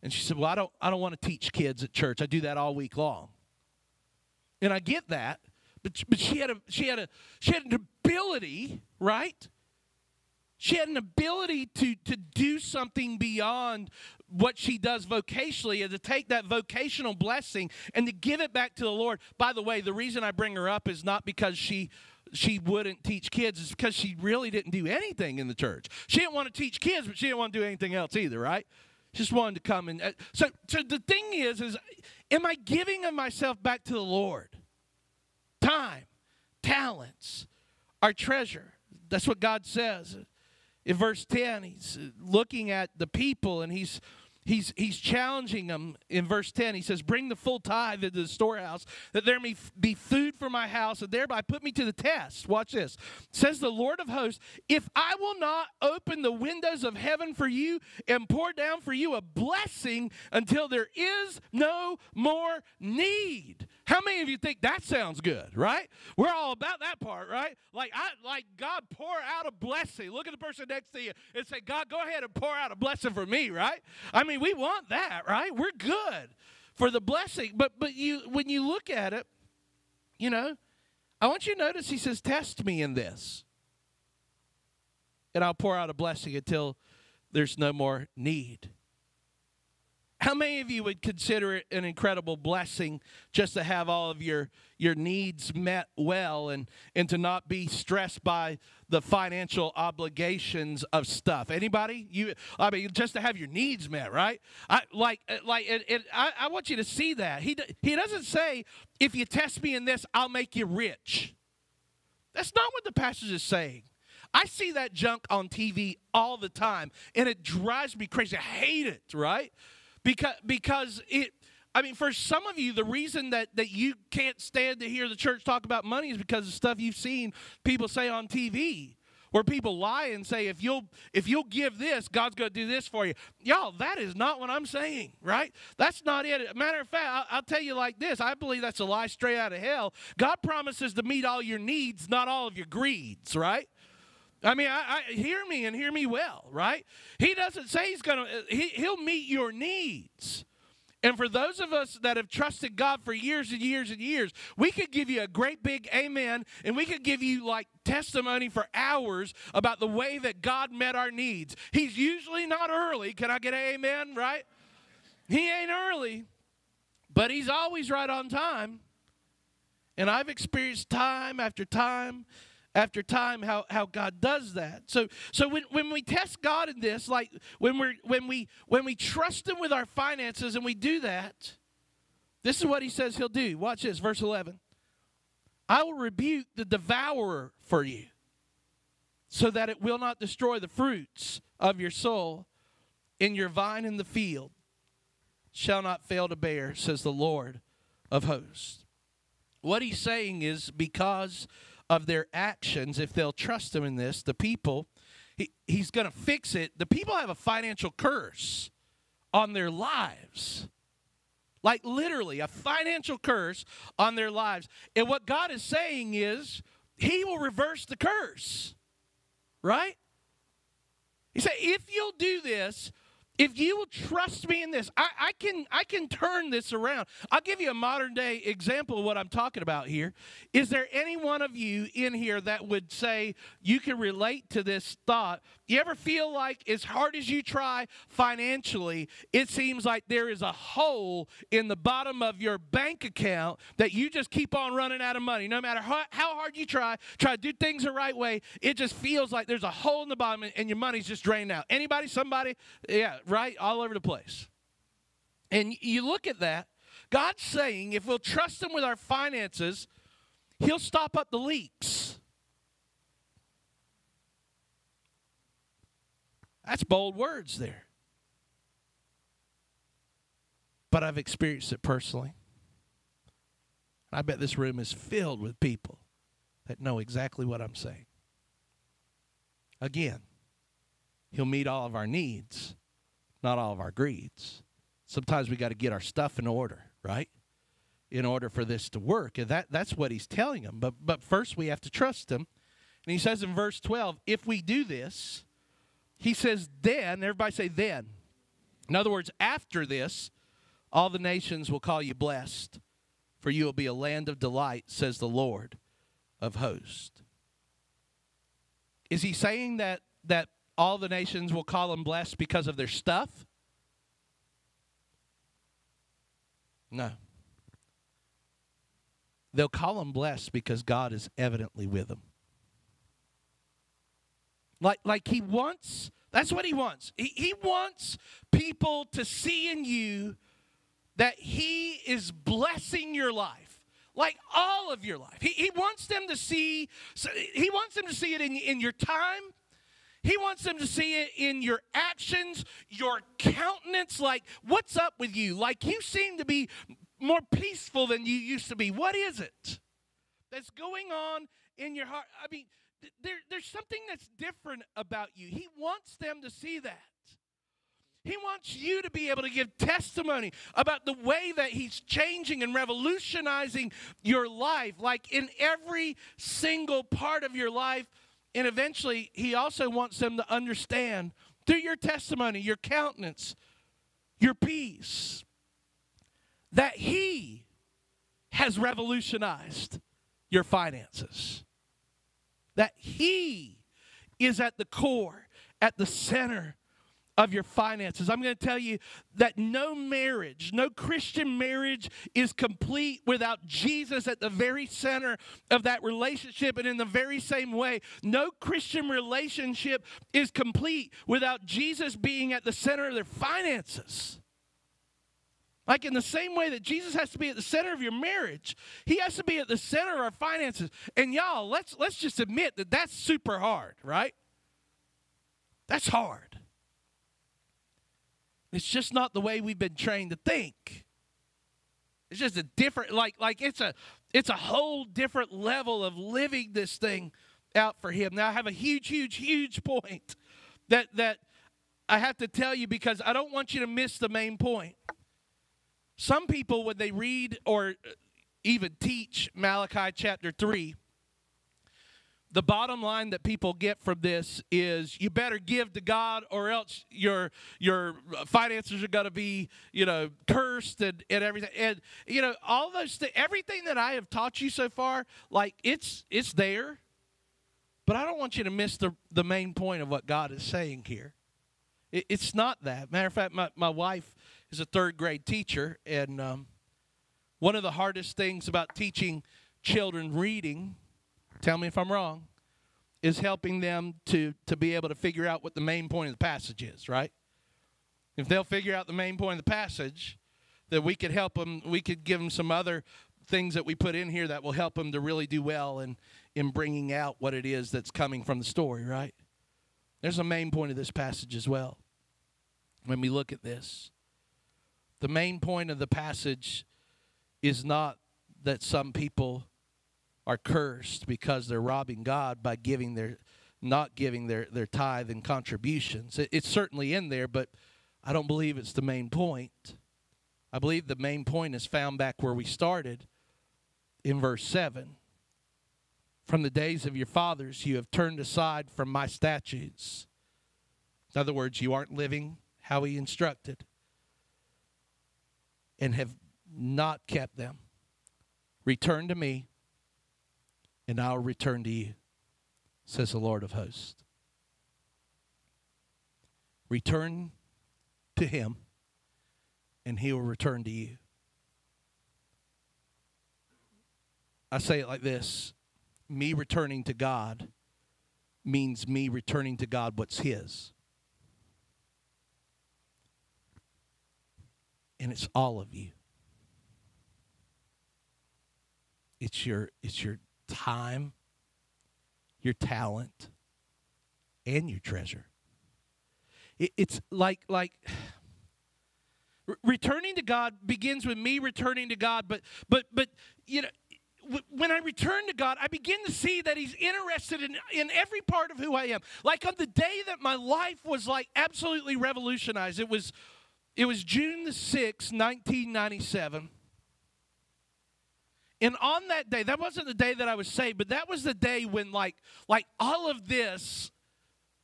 And she said, Well, I don't, I don't want to teach kids at church. I do that all week long. And I get that, but, but she, had a, she, had a, she had an ability, right? She had an ability to, to do something beyond what she does vocationally and to take that vocational blessing and to give it back to the Lord. By the way, the reason I bring her up is not because she she wouldn't teach kids is because she really didn't do anything in the church. She didn't want to teach kids, but she didn't want to do anything else either, right? She just wanted to come and uh, so so the thing is is am I giving of myself back to the Lord? Time, talents, our treasure. That's what God says. In verse 10, he's looking at the people and he's he's he's challenging them in verse 10 he says bring the full tithe into the storehouse that there may be food for my house and thereby put me to the test. Watch this. Says the lord of hosts if i will not open the windows of heaven for you and pour down for you a blessing until there is no more need how many of you think that sounds good right? We're all about that part right? Like i like god pour out a blessing. Look at the person next to you and say god go ahead and pour out a blessing for me right? I mean we want that right? We're good for the blessing. But but you when you look at it you know i want you to notice he says test me in this and i'll pour out a blessing until there's no more need how many of you would consider it an incredible blessing just to have all of your, your needs met well and, and to not be stressed by the financial obligations of stuff? Anybody? You, I mean, just to have your needs met, right? I like, uh, like, it, it, I, I want you to see that he he doesn't say if you test me in this, I'll make you rich. That's not what the passage is saying. I see that junk on TV all the time, and it drives me crazy. I hate it, right? Because because it I mean, for some of you, the reason that, that you can't stand to hear the church talk about money is because of stuff you've seen people say on TV, where people lie and say, if you'll if you'll give this, God's to do this for you. Y'all, that is not what I'm saying, right? That's not it. Matter of fact, I'll, I'll tell you like this: I believe that's a lie straight out of hell. God promises to meet all your needs, not all of your greeds, right? I mean, I, I, hear me and hear me well, right? He doesn't say he's going to, he, he'll meet your needs. And for those of us that have trusted God for years and years and years, we could give you a great big amen and we could give you like testimony for hours about the way that God met our needs. He's usually not early. Can I get an amen, right? He ain't early, but he's always right on time. And I've experienced time after time after time how, how God does that. So so when, when we test God in this, like when we're when we when we trust him with our finances and we do that, this is what he says he'll do. Watch this, verse 11. I will rebuke the devourer for you, so that it will not destroy the fruits of your soul in your vine in the field shall not fail to bear, says the Lord of hosts. What he's saying is because of their actions, if they'll trust him in this, the people, he, he's going to fix it. The people have a financial curse on their lives. Like literally, a financial curse on their lives. And what God is saying is, He will reverse the curse. Right? He said, if you'll do this, if you will trust me in this I, I, can i can turn this around. I'll give you a modern day example of what i'm talking about here. Is there any one of you in here that would say you can relate to this thought? You ever feel like as hard as you try financially it seems like there is a hole in the bottom of your bank account that you just keep on running out of money? No matter how, how hard you try try to do things the right way it just feels like there's a hole in the bottom and your money's just drained out. Anybody somebody? Yeah right? All over the place. And you look at that, God's saying if we'll trust Him with our finances, He'll stop up the leaks. That's bold words there. But I've experienced it personally. I bet this room is filled with people that know exactly what I'm saying. Again, He'll meet all of our needs, not all of our greeds. Sometimes we got to get our stuff in order, right? In order for this to work. And that, that's what he's telling them. But, but first, we have to trust him. And he says in verse 12, if we do this, he says, then, everybody say, then. In other words, after this, all the nations will call you blessed, for you will be a land of delight, says the Lord of hosts. Is he saying that, that all the nations will call them blessed because of their stuff? No. they'll call them blessed because God is evidently with them. Like, like he wants, that's what he wants. He, he wants people to see in you that he is blessing your life like all of your life he, he wants them to see he wants them to see it in, in your time he wants them to see it in your actions your countenance like what's up with you? Like you seem to be more peaceful than you used to be. What is it that's going on in your heart? I mean there, there's something that's different about you. He wants them to see that. He wants you to be able to give testimony about the way that He's changing and revolutionizing your life, like in every single part of your life. And eventually, He also wants them to understand through your testimony, your countenance, your peace, that He has revolutionized your finances. That He is at the core, at the center of your finances. I'm going to tell you that no marriage, no Christian marriage is complete without Jesus at the very center of that relationship. And in the very same way, no Christian relationship is complete without Jesus being at the center of their finances. Like in the same way that Jesus has to be at the center of your marriage, he has to be at the center of our finances. And y'all, let's let's just admit that that's super hard, right? That's hard. It's just not the way we've been trained to think. It's just a different like like it's a it's a whole different level of living this thing out for him. Now I have a huge huge huge point that that I have to tell you because I don't want you to miss the main point. Some people when they read or even teach Malachi chapter 3 the bottom line that people get from this is you better give to God or else your your finances are going to be you know cursed and, and everything. And you know all those things everything that I have taught you so far like it's it's there but I don't want you to miss the the main point of what God is saying here. It, it's not that. Matter of fact my, my wife is a third grade teacher and um, one of the hardest things about teaching children reading tell me if I'm wrong, is helping them to, to be able to figure out what the main point of the passage is, right? If they'll figure out the main point of the passage, that we could help them, we could give them some other things that we put in here that will help them to really do well in, in bringing out what it is that's coming from the story, right? There's a main point of this passage as well. When we look at this, the main point of the passage is not that some people are cursed because they're robbing God by giving their not giving their, their tithe and contributions. It, it's certainly in there, but I don't believe it's the main point. I believe the main point is found back where we started in verse 7. From the days of your fathers, you have turned aside from my statutes. In other words, you aren't living how he instructed and have not kept them. Return to me, and I'll return to you, says the Lord of hosts. Return to him, and he will return to you. I say it like this me returning to God means me returning to God what's his. And it's all of you. It's your it's your time, your talent, and your treasure. It, it's like like *sighs* returning to God begins with me returning to God, but but but you know when I return to God, I begin to see that He's interested in, in every part of who I am. Like on the day that my life was like absolutely revolutionized, it was it was June the 6th, 1997. And on that day, that wasn't the day that I was saved, but that was the day when like like all of this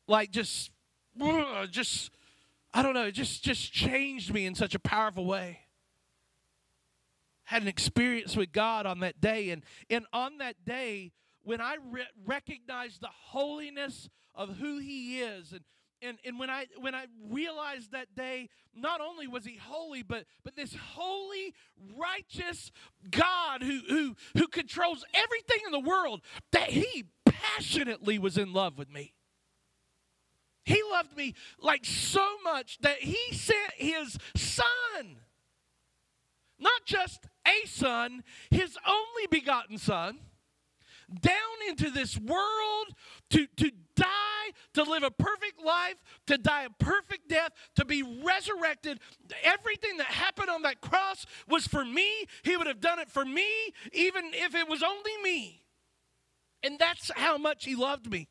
like just *sighs* just I don't know, just just changed me in such a powerful way. Had an experience with God on that day and and on that day when I re- recognized the holiness of who he is and and, and when I when I realized that day, not only was he holy, but but this holy, righteous God who who who controls everything in the world, that he passionately was in love with me. He loved me like so much that he sent his son. Not just a son, his only begotten son, down into this world to, to die, to live a perfect life, to die a perfect death, to be resurrected. Everything that happened on that cross was for me. He would have done it for me, even if it was only me. And that's how much he loved me.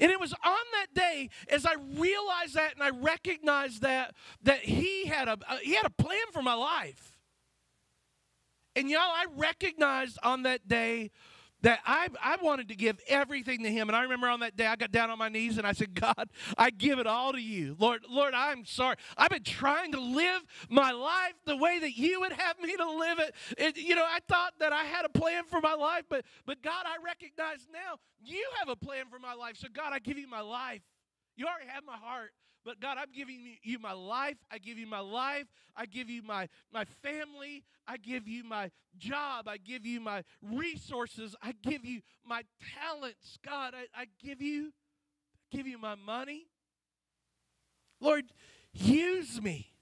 And it was on that day as I realized that and I recognized that that he had a he had a plan for my life. And y'all, I recognized on that day that I, I wanted to give everything to him. And I remember on that day, I got down on my knees and I said, God, I give it all to you. Lord, Lord, I'm sorry. I've been trying to live my life the way that you would have me to live it. it you know, I thought that I had a plan for my life, but, but God, I recognize now you have a plan for my life. So, God, I give you my life. You already have my heart. But God, I'm giving you my life. I give you my life. I give you my, my family. I give you my job. I give you my resources. I give you my talents. God, I, I give you I give you my money. Lord, use me.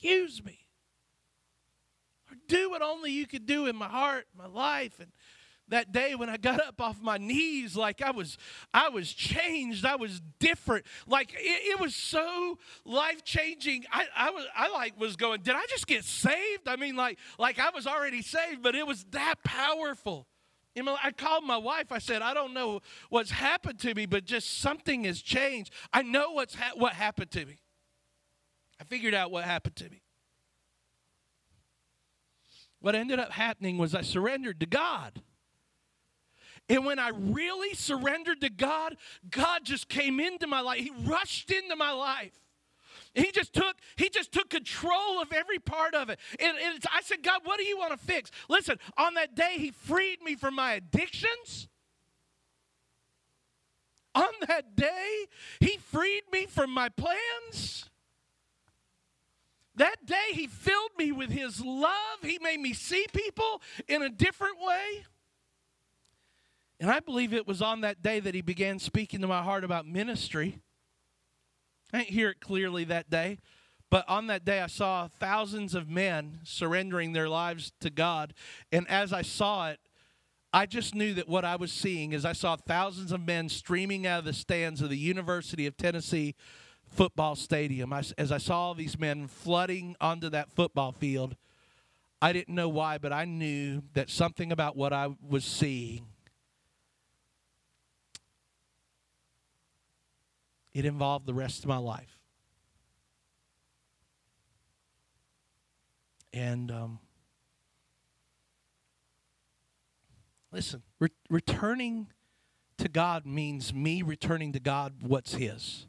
Use me. Or do what only you could do in my heart, my life, and that day when I got up off my knees, like I was, I was changed. I was different. Like it, it was so life changing. I, I was, I like was going. Did I just get saved? I mean, like, like I was already saved, but it was that powerful. I called my wife. I said, I don't know what's happened to me, but just something has changed. I know what's ha- what happened to me. I figured out what happened to me. What ended up happening was I surrendered to God. And when I really surrendered to God, God just came into my life. He rushed into my life. He just took he just took control of every part of it. And, and I said, God, what do you want to fix? Listen, on that day, He freed me from my addictions. On that day, He freed me from my plans. That day, He filled me with His love. He made me see people in a different way. And I believe it was on that day that he began speaking to my heart about ministry. I didn't hear it clearly that day, but on that day I saw thousands of men surrendering their lives to God. And as I saw it, I just knew that what I was seeing is I saw thousands of men streaming out of the stands of the University of Tennessee football stadium. I, as I saw these men flooding onto that football field, I didn't know why, but I knew that something about what I was seeing it involved the rest of my life. And um, listen, re- returning to God means me returning to God what's His.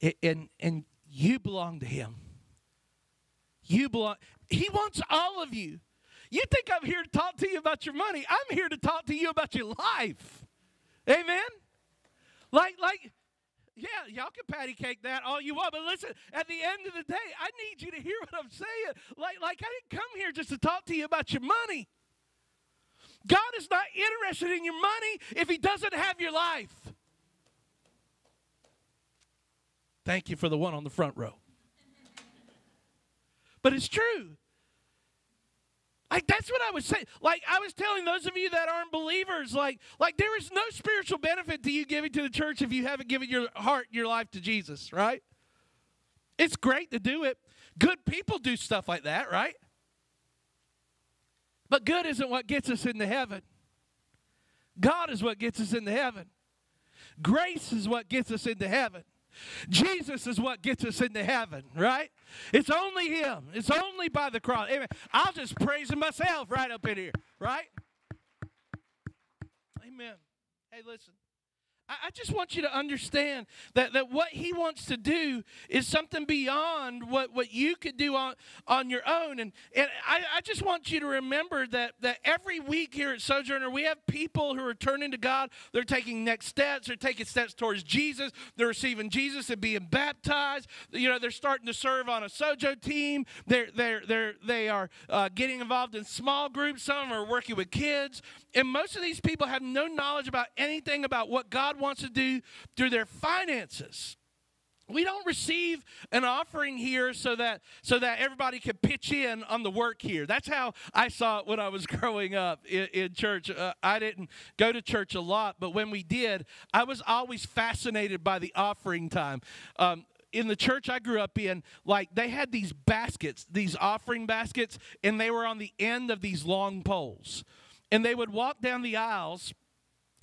It, and and you belong to Him. You belong. He wants all of you. You think I'm here to talk to you about your money? I'm here to talk to you about your life. Amen. Like like yeah, y'all can patty cake that all you want, but listen, at the end of the day, I need you to hear what I'm saying. Like, like I didn't come here just to talk to you about your money. God is not interested in your money if He doesn't have your life. Thank you for the one on the front row. But it's true. Like that's what I was saying. Like I was telling those of you that aren't believers, like like there is no spiritual benefit to you giving to the church if you haven't given your heart, your life to Jesus, right? It's great to do it. Good people do stuff like that, right? But good isn't what gets us into heaven. God is what gets us into heaven. Grace is what gets us into heaven. Jesus is what gets us into heaven, right? It's only Him. It's only by the cross. Amen. I'll just praise Him myself right up in here, right? Amen. Hey, listen. I, just want you to understand that, that what he wants to do is something beyond what, what you could do on, on your own. And, and I, I just want you to remember that, that every week here at Sojourner, we have people who are turning to God. They're taking next steps. They're taking steps towards Jesus. They're receiving Jesus and being baptized. You know, they're starting to serve on a Sojo team. They're, they're, they're, they are uh, getting involved in small groups. Some are working with kids. And most of these people have no knowledge about anything about what God wants to do through their finances. We don't receive an offering here so that so that everybody can pitch in on the work here. That's how I saw it when I was *laughs* growing up in, in church. Uh, I didn't go to church a lot, but when we did, I was always fascinated by the offering time. Um, in the church I grew up in, like they had these baskets, these offering baskets, and they were on the end of these long poles. And they would walk down the aisles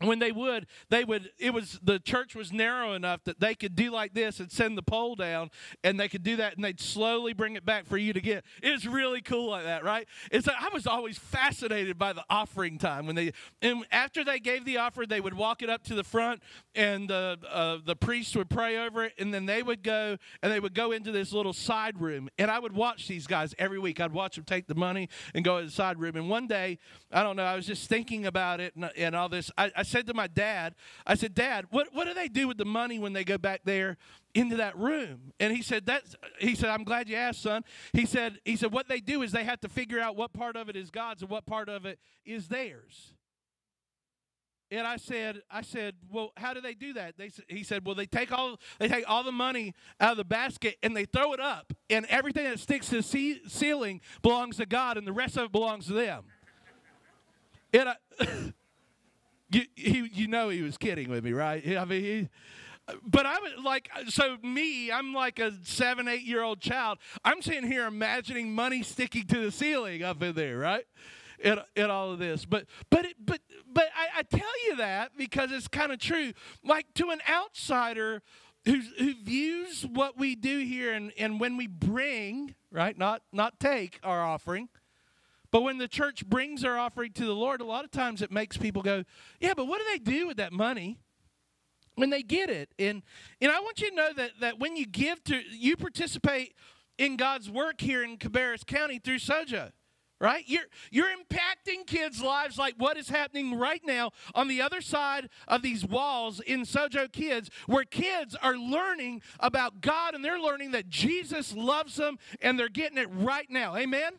when they would they would it was the church was narrow enough that they could do like this and send the pole down and they could do that and they'd slowly bring it back for you to get. It's really cool like that right? It's like i was always fascinated by the offering time when they and after they gave the offer they would walk it up to the front and uh, uh, the priest would pray over it and then they would go and they would go into this little side room and i would watch these guys every week. I'd watch them take the money and go to the side room and one day i don't know i was just thinking about it and, and all this I said to my dad, I said, Dad, what, what do they do with the money when they go back there into that room? And he said, That's he said, I'm glad you asked, son. He said, he said, what they do is they have to figure out what part of it is God's and what part of it is theirs. And I said, I said, well, how do they do that? They, he said, well, they take all they take all the money out of the basket and they throw it up, and everything that sticks to the ceiling belongs to God, and the rest of it belongs to them. And I, *laughs* You, he, you know he was kidding with me, right? I mean, he, but I'm like, so me, I'm like a seven, eight year old child. I'm sitting here imagining money sticking to the ceiling up in there, right? In, in all of this, but but it, but but I, I tell you that because it's kind of true. Like to an outsider who who views what we do here and and when we bring right, not not take our offering but when the church brings their offering to the Lord, a lot of times it makes people go, Yeah, but what do they do with that money? When they get it. And and I want you to know that that when you give to you participate in God's work here in Cabarrus County through Sojo. Right? You're you're impacting kids' lives like what is happening right now on the other side of these walls in Sojo Kids, where kids are learning about God and they're learning that Jesus loves them and they're getting it right now. Amen?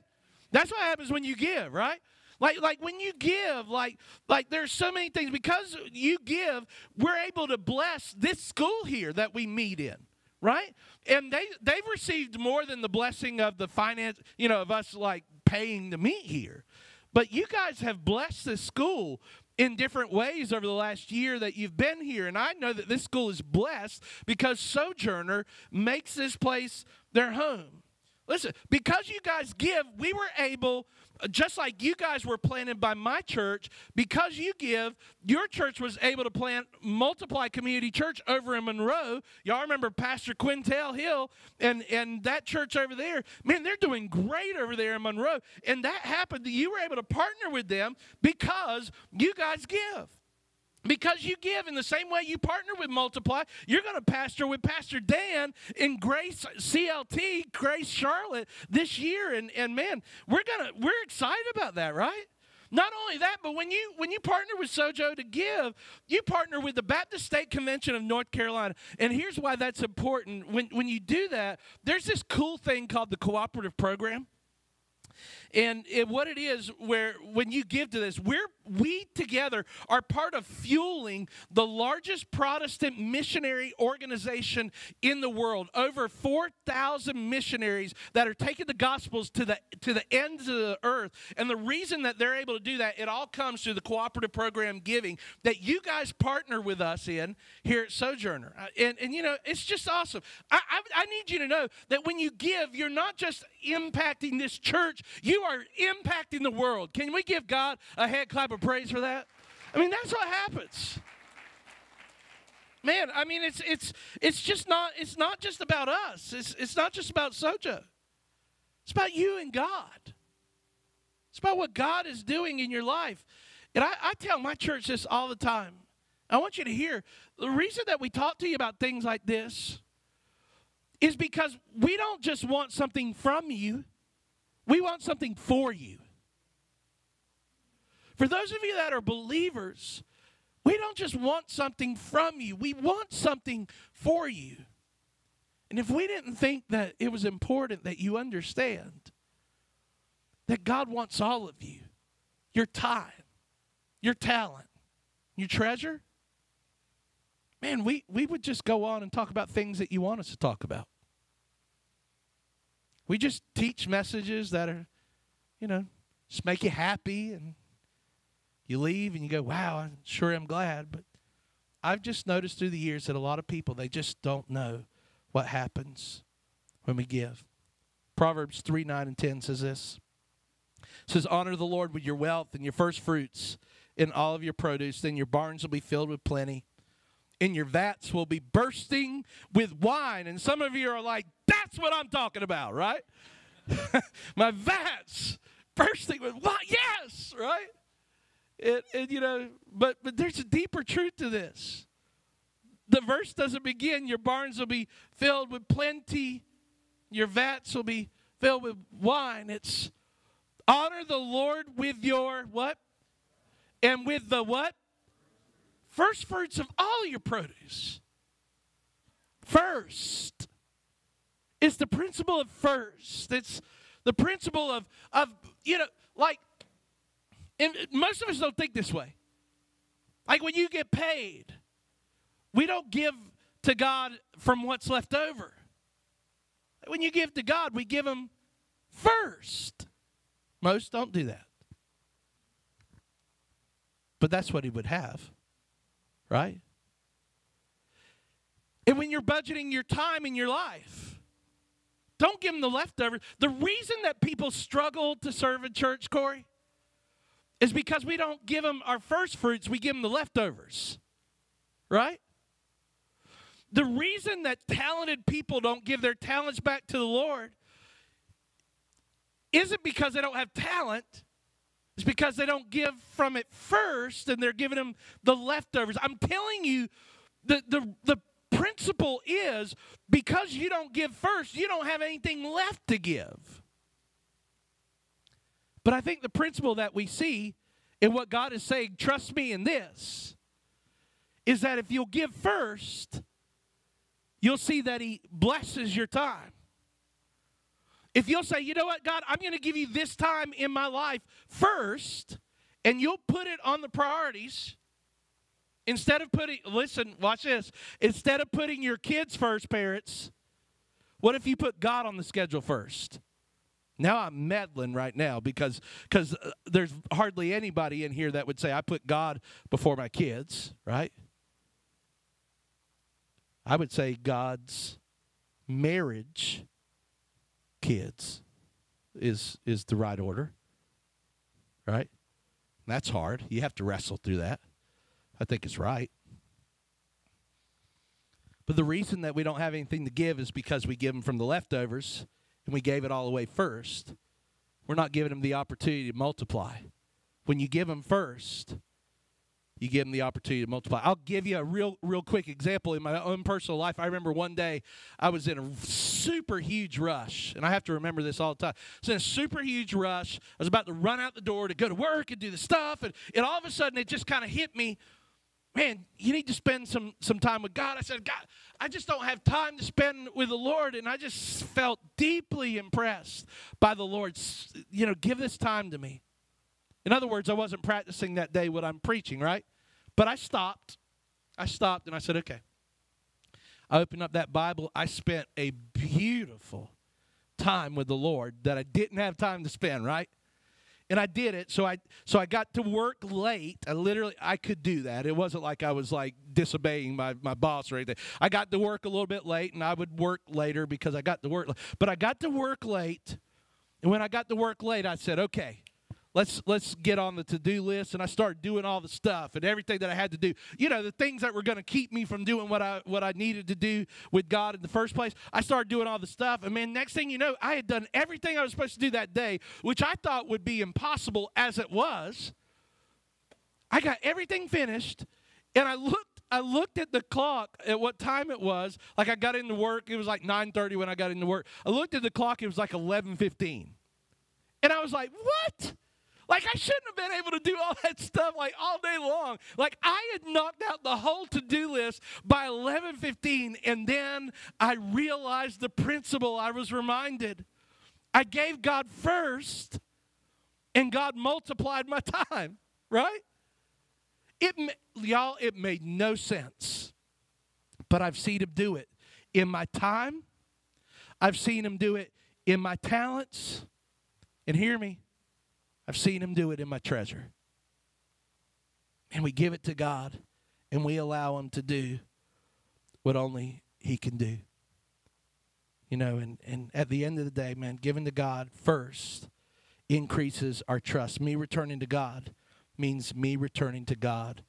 That's what happens when you give, right? Like, like when you give, like, like there's so many things. Because you give, we're able to bless this school here that we meet in, right? And they they've received more than the blessing of the finance, you know, of us like paying to meet here. But you guys have blessed this school in different ways over the last year that you've been here. And I know that this school is blessed because Sojourner makes this place their home. Listen, because you guys give, we were able, just like you guys were planted by my church, because you give, your church was able to plant Multiply Community Church over in Monroe. Y'all remember Pastor Quintel Hill and, and that church over there? Man, they're doing great over there in Monroe. And that happened. that You were able to partner with them because you guys give. Because you give in the same way you partner with Multiply, you're going to pastor with Pastor Dan in Grace CLT, Grace Charlotte this year. And, and man, we're gonna we're excited about that, right? Not only that, but when you when you partner with Sojo to give, you partner with the Baptist State Convention of North Carolina. And here's why that's important. When when you do that, there's this cool thing called the cooperative program. And it, what it is, where when you give to this, we're we together are part of fueling the largest Protestant missionary organization in the world. Over 4,000 missionaries that are taking the gospels to the to the ends of the earth. And the reason that they're able to do that, it all comes through the cooperative program giving that you guys partner with us in here at Sojourner. Uh, and, and you know, it's just awesome. I, I, I need you to know that when you give, you're not just impacting this church, you are impacting the world. Can we give God a head clap of praise for that? I mean, that's what happens. Man, I mean, it's it's it's just not it's not just about us. It's it's not just about Sojo. It's about you and God. It's about what God is doing in your life. And I, I tell my church this all the time. I want you to hear the reason that we talk to you about things like this is because we don't just want something from you, we want something for you. For those of you that are believers, we don't just want something from you, we want something for you. And if we didn't think that it was important that you understand that God wants all of you, your time, your talent, your treasure, man, we, we would just go on and talk about things that you want us to talk about. We just teach messages that are, you know, just make you happy and you leave and you go, wow, I sure am glad. But I've just noticed through the years that a lot of people, they just don't know what happens when we give. Proverbs 3 9 and 10 says this. It says, Honor the Lord with your wealth and your first fruits in all of your produce. Then your barns will be filled with plenty, and your vats will be bursting with wine. And some of you are like, That's what I'm talking about, right? *laughs* My vats bursting with wine. Yes, right? It, it, you know, but but there's a deeper truth to this. The verse doesn't begin, your barns will be filled with plenty, your vats will be filled with wine. It's honor the Lord with your what? And with the what? First fruits of all your produce. First. It's the principle of first. It's the principle of of you know, like and most of us don't think this way. Like when you get paid, we don't give to God from what's left over. When you give to God, we give Him first. Most don't do that. But that's what He would have, right? And when you're budgeting your time in your life, don't give them the leftovers. The reason that people struggle to serve in church, Corey, is because we don't give them our first fruits, we give them the leftovers. Right? The reason that talented people don't give their talents back to the Lord isn't because they don't have talent. It's because they don't give from it first and they're giving them the leftovers. I'm telling you, the, the, the principle is because you don't give first, you don't have anything left to give. But I think the principle that we see in what God is saying, trust me in this, is that if you'll give first, you'll see that He blesses your time. If you'll say, you know what, God, I'm going to give you this time in my life first, and you'll put it on the priorities. Instead of putting, listen, watch this. Instead of putting your kids first, parents, what if you put God on the schedule first? Now I'm meddling right now because because uh, there's hardly anybody in here that would say I put God before my kids, right? I would say God's marriage kids is is the right order. Right? That's hard. You have to wrestle through that. I think it's right. But the reason that we don't have anything to give is because we give them from the leftovers and we gave it all away first, we're not giving them the opportunity to multiply. When you give them first, you give them the opportunity to multiply. I'll give you a real, real quick example in my own personal life. I remember one day I was in a super huge rush, and I have to remember this all the time. Was in a super huge rush. I was about to run out the door to go to work and do the stuff, and, and all of a sudden it just kind of hit me man, you need to spend some some time with God. I said, God, I just don't have time to spend with the Lord, and I just felt deeply impressed by the Lord. You know, give this time to me. In other words, I wasn't practicing that day what I'm preaching, right? But I stopped. I stopped and I said, okay. I opened up that Bible. I spent a beautiful time with the Lord that I didn't have time to spend, right? and I did it. So I so I got to work late. I literally I could do that. It wasn't like I was like disobeying my, my boss or anything. I got to work a little bit late and I would work later because I got to work but I got to work late. And when I got to work late, I said, okay, let's let's get on the to-do list and i started doing all the stuff and everything that i had to do you know the things that were going to keep me from doing what i what i needed to do with god in the first place i started doing all the stuff and man next thing you know i had done everything i was supposed to do that day which i thought would be impossible as it was i got everything finished And I looked I looked at the clock at what time it was. Like I got into work, it was like 9:30 when I got into work. I looked at the clock, it was like 11:15. And I was like, "What?" Like I shouldn't have been able to do all *laughs* that stuff like all day long. Like I had knocked out the whole to-do list by 11:15 and then I realized the principle I was reminded. I gave God first and God multiplied my *laughs* time, right? It y'all it made no sense. But I've seen him do it in my time. I've seen him do it in my talents. And hear me, I've seen him do it in my treasure. And we give it to God and we allow him to do what only he can do. You know, and, and at the end of the day, man, giving to God first increases our trust. Me returning to God means me returning to God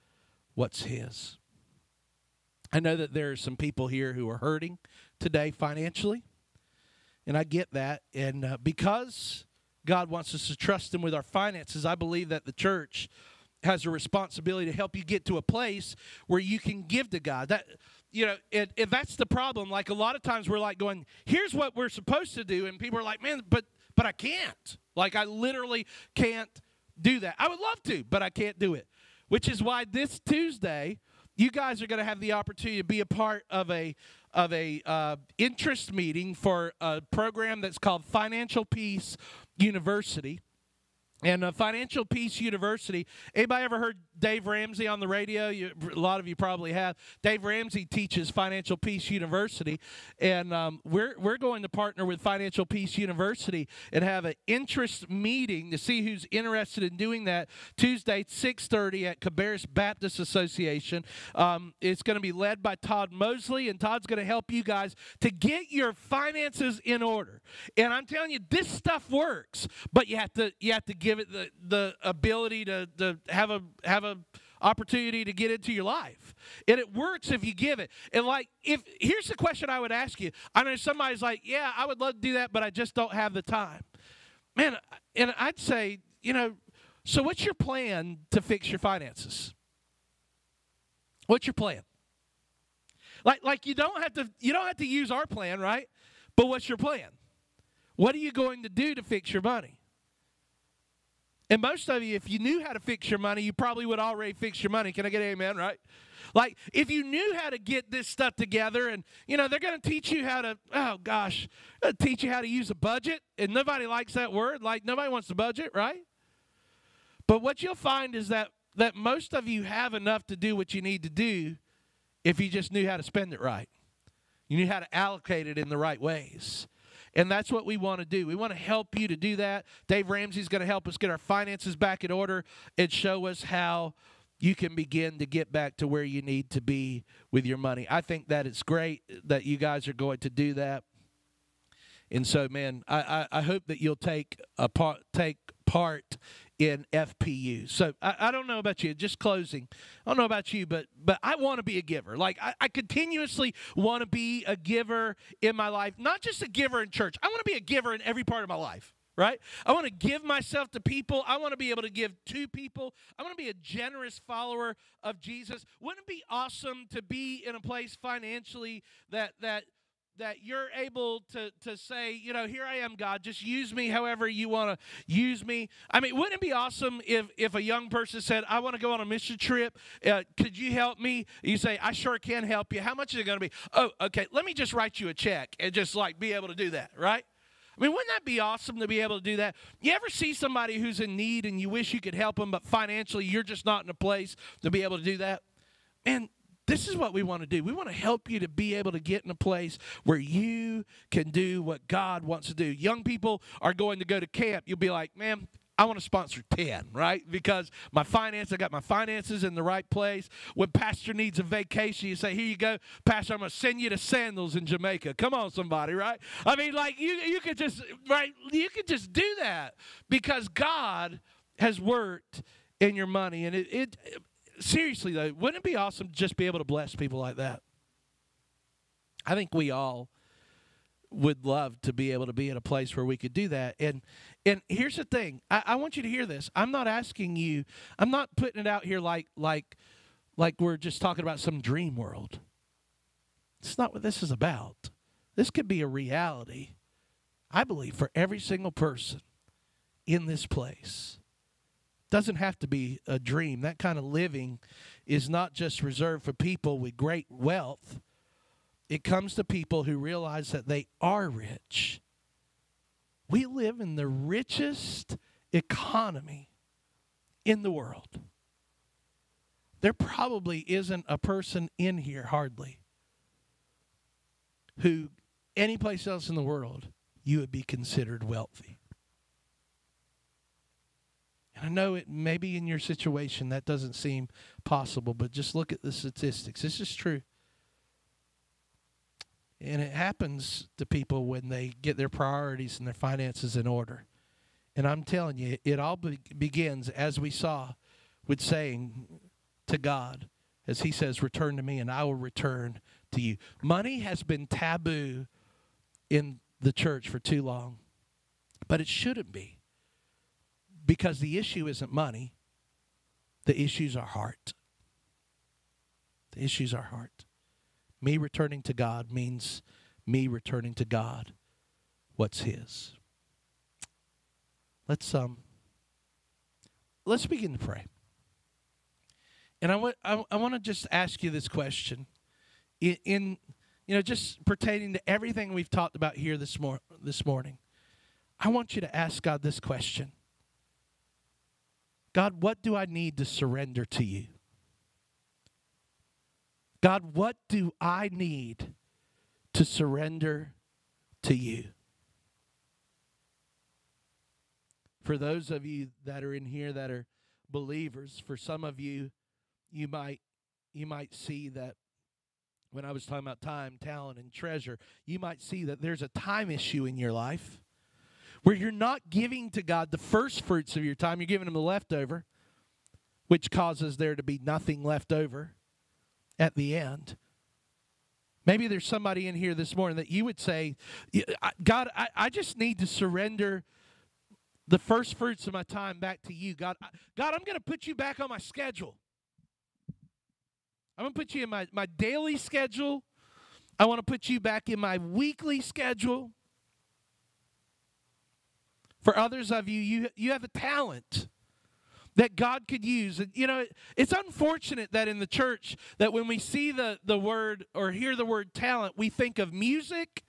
what's his. I know that there are some people here who are hurting today financially, and I get that. And uh, because God wants us to trust Him with our finances, I believe that the church has a responsibility to help you get to a place where you can give to God. That you know, if, if that's the problem, like a lot of times we're like going, "Here's what we're supposed to do," and people are like, "Man, but but I can't. Like I literally can't do that. I would love to, but I can't do it." Which is why this Tuesday, you guys are going to have the opportunity to be a part of a of a uh, interest meeting for a program that's called Financial Peace University. And uh, Financial Peace University. Anybody ever heard Dave Ramsey on the radio? You, a lot of you probably have. Dave Ramsey teaches Financial Peace University, and um, we're we're going to partner with Financial Peace University and have an interest meeting to see who's interested in doing that. Tuesday, six thirty at Cabarrus Baptist Association. Um, it's going to be led by Todd Mosley, and Todd's going to help you guys to get your finances in order. And I'm telling you, this stuff works, but you have to you have to give it the, the ability to, to have a have a opportunity to get into your life. And it works if you give it. And like if here's the question I would ask you. I know somebody's like, "Yeah, I would love to do that, but I just don't have the time." Man, and I'd say, you know, so what's your plan to fix your finances? What's your plan? Like like you don't have to you don't have to use our plan, right? But what's your plan? What are you going to do to fix your money? And most of you, if you knew how to fix your money, you probably would already fix your money. Can I get amen, right? Like, if you knew how to get this stuff together, and, you know, they're going to teach you how to, oh gosh, teach you how to use a budget. And nobody likes that word. Like, nobody wants to budget, right? But what you'll find is that, that most of you have enough to do what you need to do if you just knew how to spend it right. You knew how to allocate it in the right ways. And that's what we want to do. We want to help you to do that. Dave Ramsey's going to help us get our finances back in order and show us how you can begin to get back to where you need to be with your money. I think that it's great that you guys are going to do that. And so, man, I, I, I hope that you'll take a part take part in FPU. So I, I, don't know about you. Just closing. I don't know about you, but but I want to be a giver. Like I, I continuously want to be a giver in my life. Not just a giver in church. I want to be a giver in every part of my life. Right? I want to give myself to people. I want to be able to give to people. I want to be a generous follower of Jesus. Wouldn't it be awesome to be in a place financially that that that you're able to, to say, you know, here I am, God, just use me however you want to use me. I mean, wouldn't it be awesome if, if a young person said, I want to go on a mission trip. Uh, could you help me? You say, I sure can help you. How much is it going to be? Oh, okay, let me just write you a check and just like be able to do that, right? I mean, wouldn't that be awesome to be able to do that? You ever see somebody who's in need and you wish you could help them, but financially you're just not in a place to be able to do that? Man, this is what we want to do. We want to help you to be able to get in a place where you can do what God wants to do. Young people are going to go to camp. You'll be like, man, I want to sponsor 10, right? Because my finance, I got my finances in the right place. When pastor needs a vacation, you say, here you go, pastor, I'm going to send you to sandals in Jamaica. Come on, somebody, right? I mean, like, you, you could just, right? You could just do that because God has worked in your money. And it, it seriously though, wouldn't it be awesome to just be able to bless people like that? I think we all would love to be able to be in a place where we could do that. And and here's the thing. I, I want you to hear this. I'm not asking you, I'm not putting it out here like like like we're just talking about some dream world. It's not what this is about. This could be a reality, I believe, for every single person in this place. Doesn't have to be a dream. That kind of living is not just reserved for people with great wealth. It comes to people who realize that they are rich. We live in the richest economy in the world. There probably isn't a person in here, hardly, who any place else in the world you would be considered wealthy. And I know it maybe in your situation that doesn't seem possible, but just look at the statistics. This is true. And it happens to people when they get their priorities and their finances in order. And I'm telling you, it all be- begins, as we saw, with saying to God, as He says, Return to me, and I will return to you. Money has been taboo in the church for too long, but it shouldn't be. Because the issue isn't money, the issue's our heart. The issue's our heart. Me returning to God means me returning to God what's his. Let's um let's begin to pray. And I want I, I want to just ask you this question. In, in you know just pertaining to everything we've talked about here this mor- this morning. I want you to ask God this question. God, what do I need to surrender to you? God, what do I need to surrender to you? For those of you that are in here that are believers, for some of you, you might you might see that when I was talking about time, talent, and treasure, you might see that there's a time issue in your life where you're not giving to God the first fruits of your time, you're giving Him the leftover, which causes there to be nothing left over at the end. Maybe there's somebody in here this morning that you would say, God, I, I just need to surrender the first fruits of my time back to you. God, God, I'm going to put you back on my schedule. I'm going to put you in my, my daily schedule. I want to put you back in my weekly schedule. For others of you, you, you have a talent that God could use. You know, it's unfortunate that in the church that when we see the, the word or hear the word talent, we think of music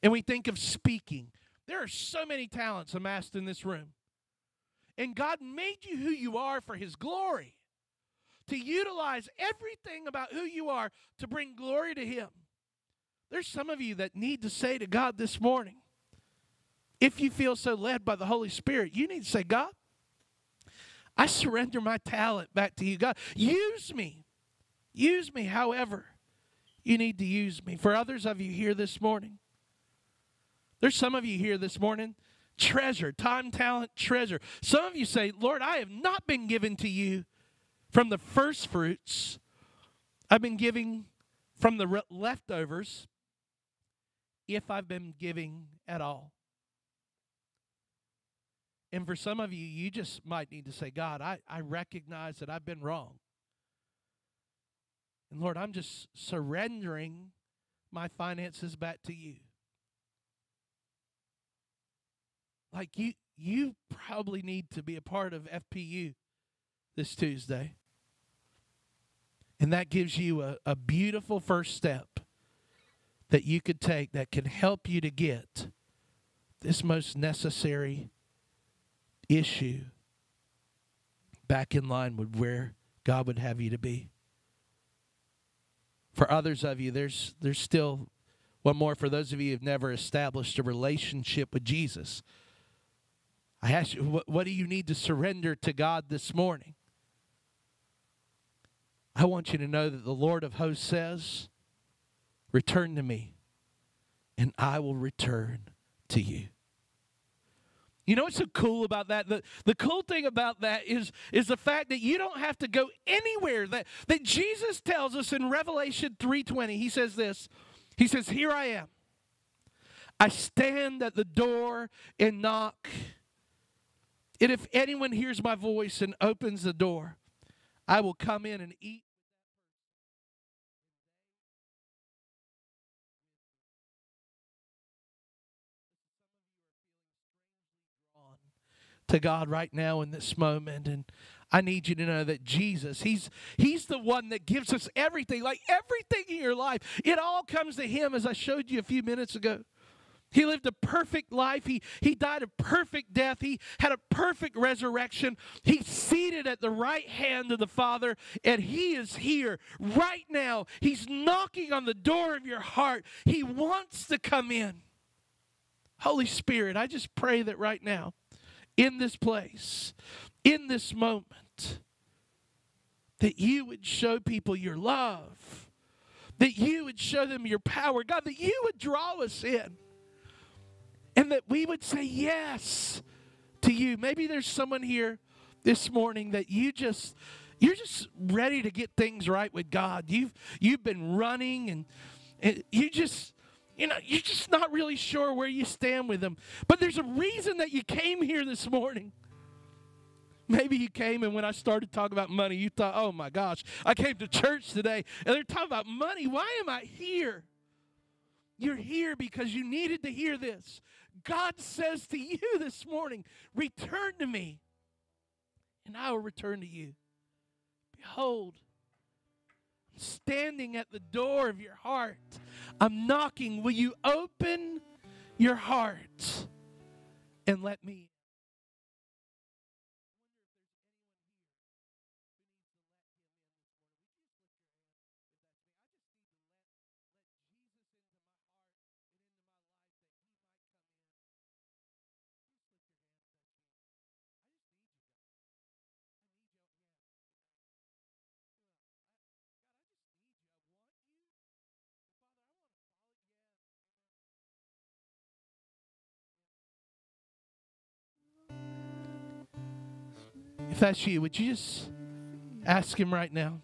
and we think of speaking. There are so many talents amassed in this room. And God made you who you are for his glory. To utilize everything about who you are to bring glory to him. There's some of you that need to say to God this morning, if you feel so led by the Holy Spirit, you need to say, God, I surrender my talent back to you. God, use me. Use me however you need to use me. For others of you here this morning, there's some of you here this morning, treasure, time, talent, treasure. Some of you say, Lord, I have not been given to you from the first fruits. I've been giving from the leftovers if I've been giving at all. And for some of you, you just might need to say, God, I, I recognize that I've been wrong. And Lord, I'm just surrendering my finances back to you. Like you you probably need to be a part of FPU this Tuesday. And that gives you a, a beautiful first step that you could take that can help you to get this most necessary issue back in line with where God would have you to be. For others of you, there's there's still one more for those of you who've never established a relationship with Jesus. I ask you, what, what do you need to surrender to God this morning? I want you to know that the Lord of hosts says, Return to me, and I will return to you. You know what's so cool about that? The, the cool thing about that is, is the fact that you don't have to go anywhere. That, that Jesus tells us in Revelation 3.20, he says this, he says, Here I am. I stand at the door and knock. And if anyone hears my voice and opens the door, I will come in and eat to God right now in this moment and I need you to know that Jesus, he's he's the one that gives us everything. Like everything in your life, it all comes to him as I showed you a few minutes ago. He lived a perfect life. He, he died a perfect death. He had a perfect resurrection. He's seated at the right hand of the Father, and He is here right now. He's knocking on the door of your heart. He wants to come in. Holy Spirit, I just pray that right now, in this place, in this moment, that you would show people your love, that you would show them your power, God, that you would draw us in and that we would say yes to you. Maybe there's someone here this morning that you just you're just ready to get things right with God. You've you've been running and, and you just you know, you're just not really sure where you stand with them. But there's a reason that you came here this morning. Maybe you came and when I started talking about money, you thought, oh my gosh, I came to church today and they're talking about money. Why am I here? You're here because you needed to hear this. God says to you *laughs* this morning, Return to me, and I will return to you. Behold, standing at the door of your heart. I'm knocking. Will you open your heart and let me? That's you, would you just ask Him right now?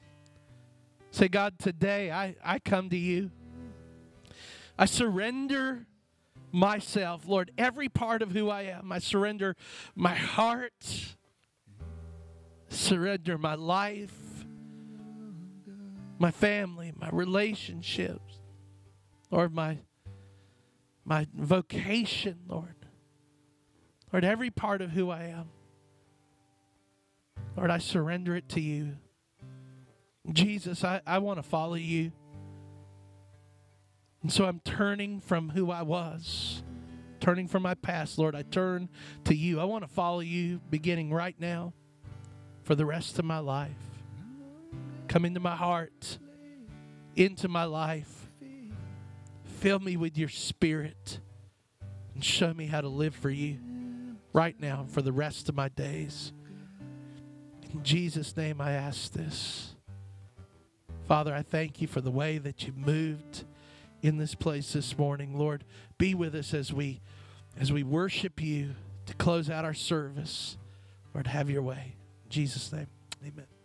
Say, God, today I, I come to you. I surrender myself, Lord, every part of who I am. I surrender my heart, surrender my life, my family, my relationships, Lord, my my vocation, Lord. Lord, every part of who I am. Lord, I surrender it to you. Jesus, I, I want to follow you. And so I'm turning from who I was, turning from my past, Lord. I turn to you. I want to follow you beginning right now for the rest of my life. Come into my heart, into my life. Fill me with your spirit and show me how to live for you right now for the rest of my days. In Jesus' name, I ask this. Father, I thank you for the way that you moved in this place this morning. Lord, be with us as we as we worship you to close out our service. Lord, have your way. In Jesus' name. Amen.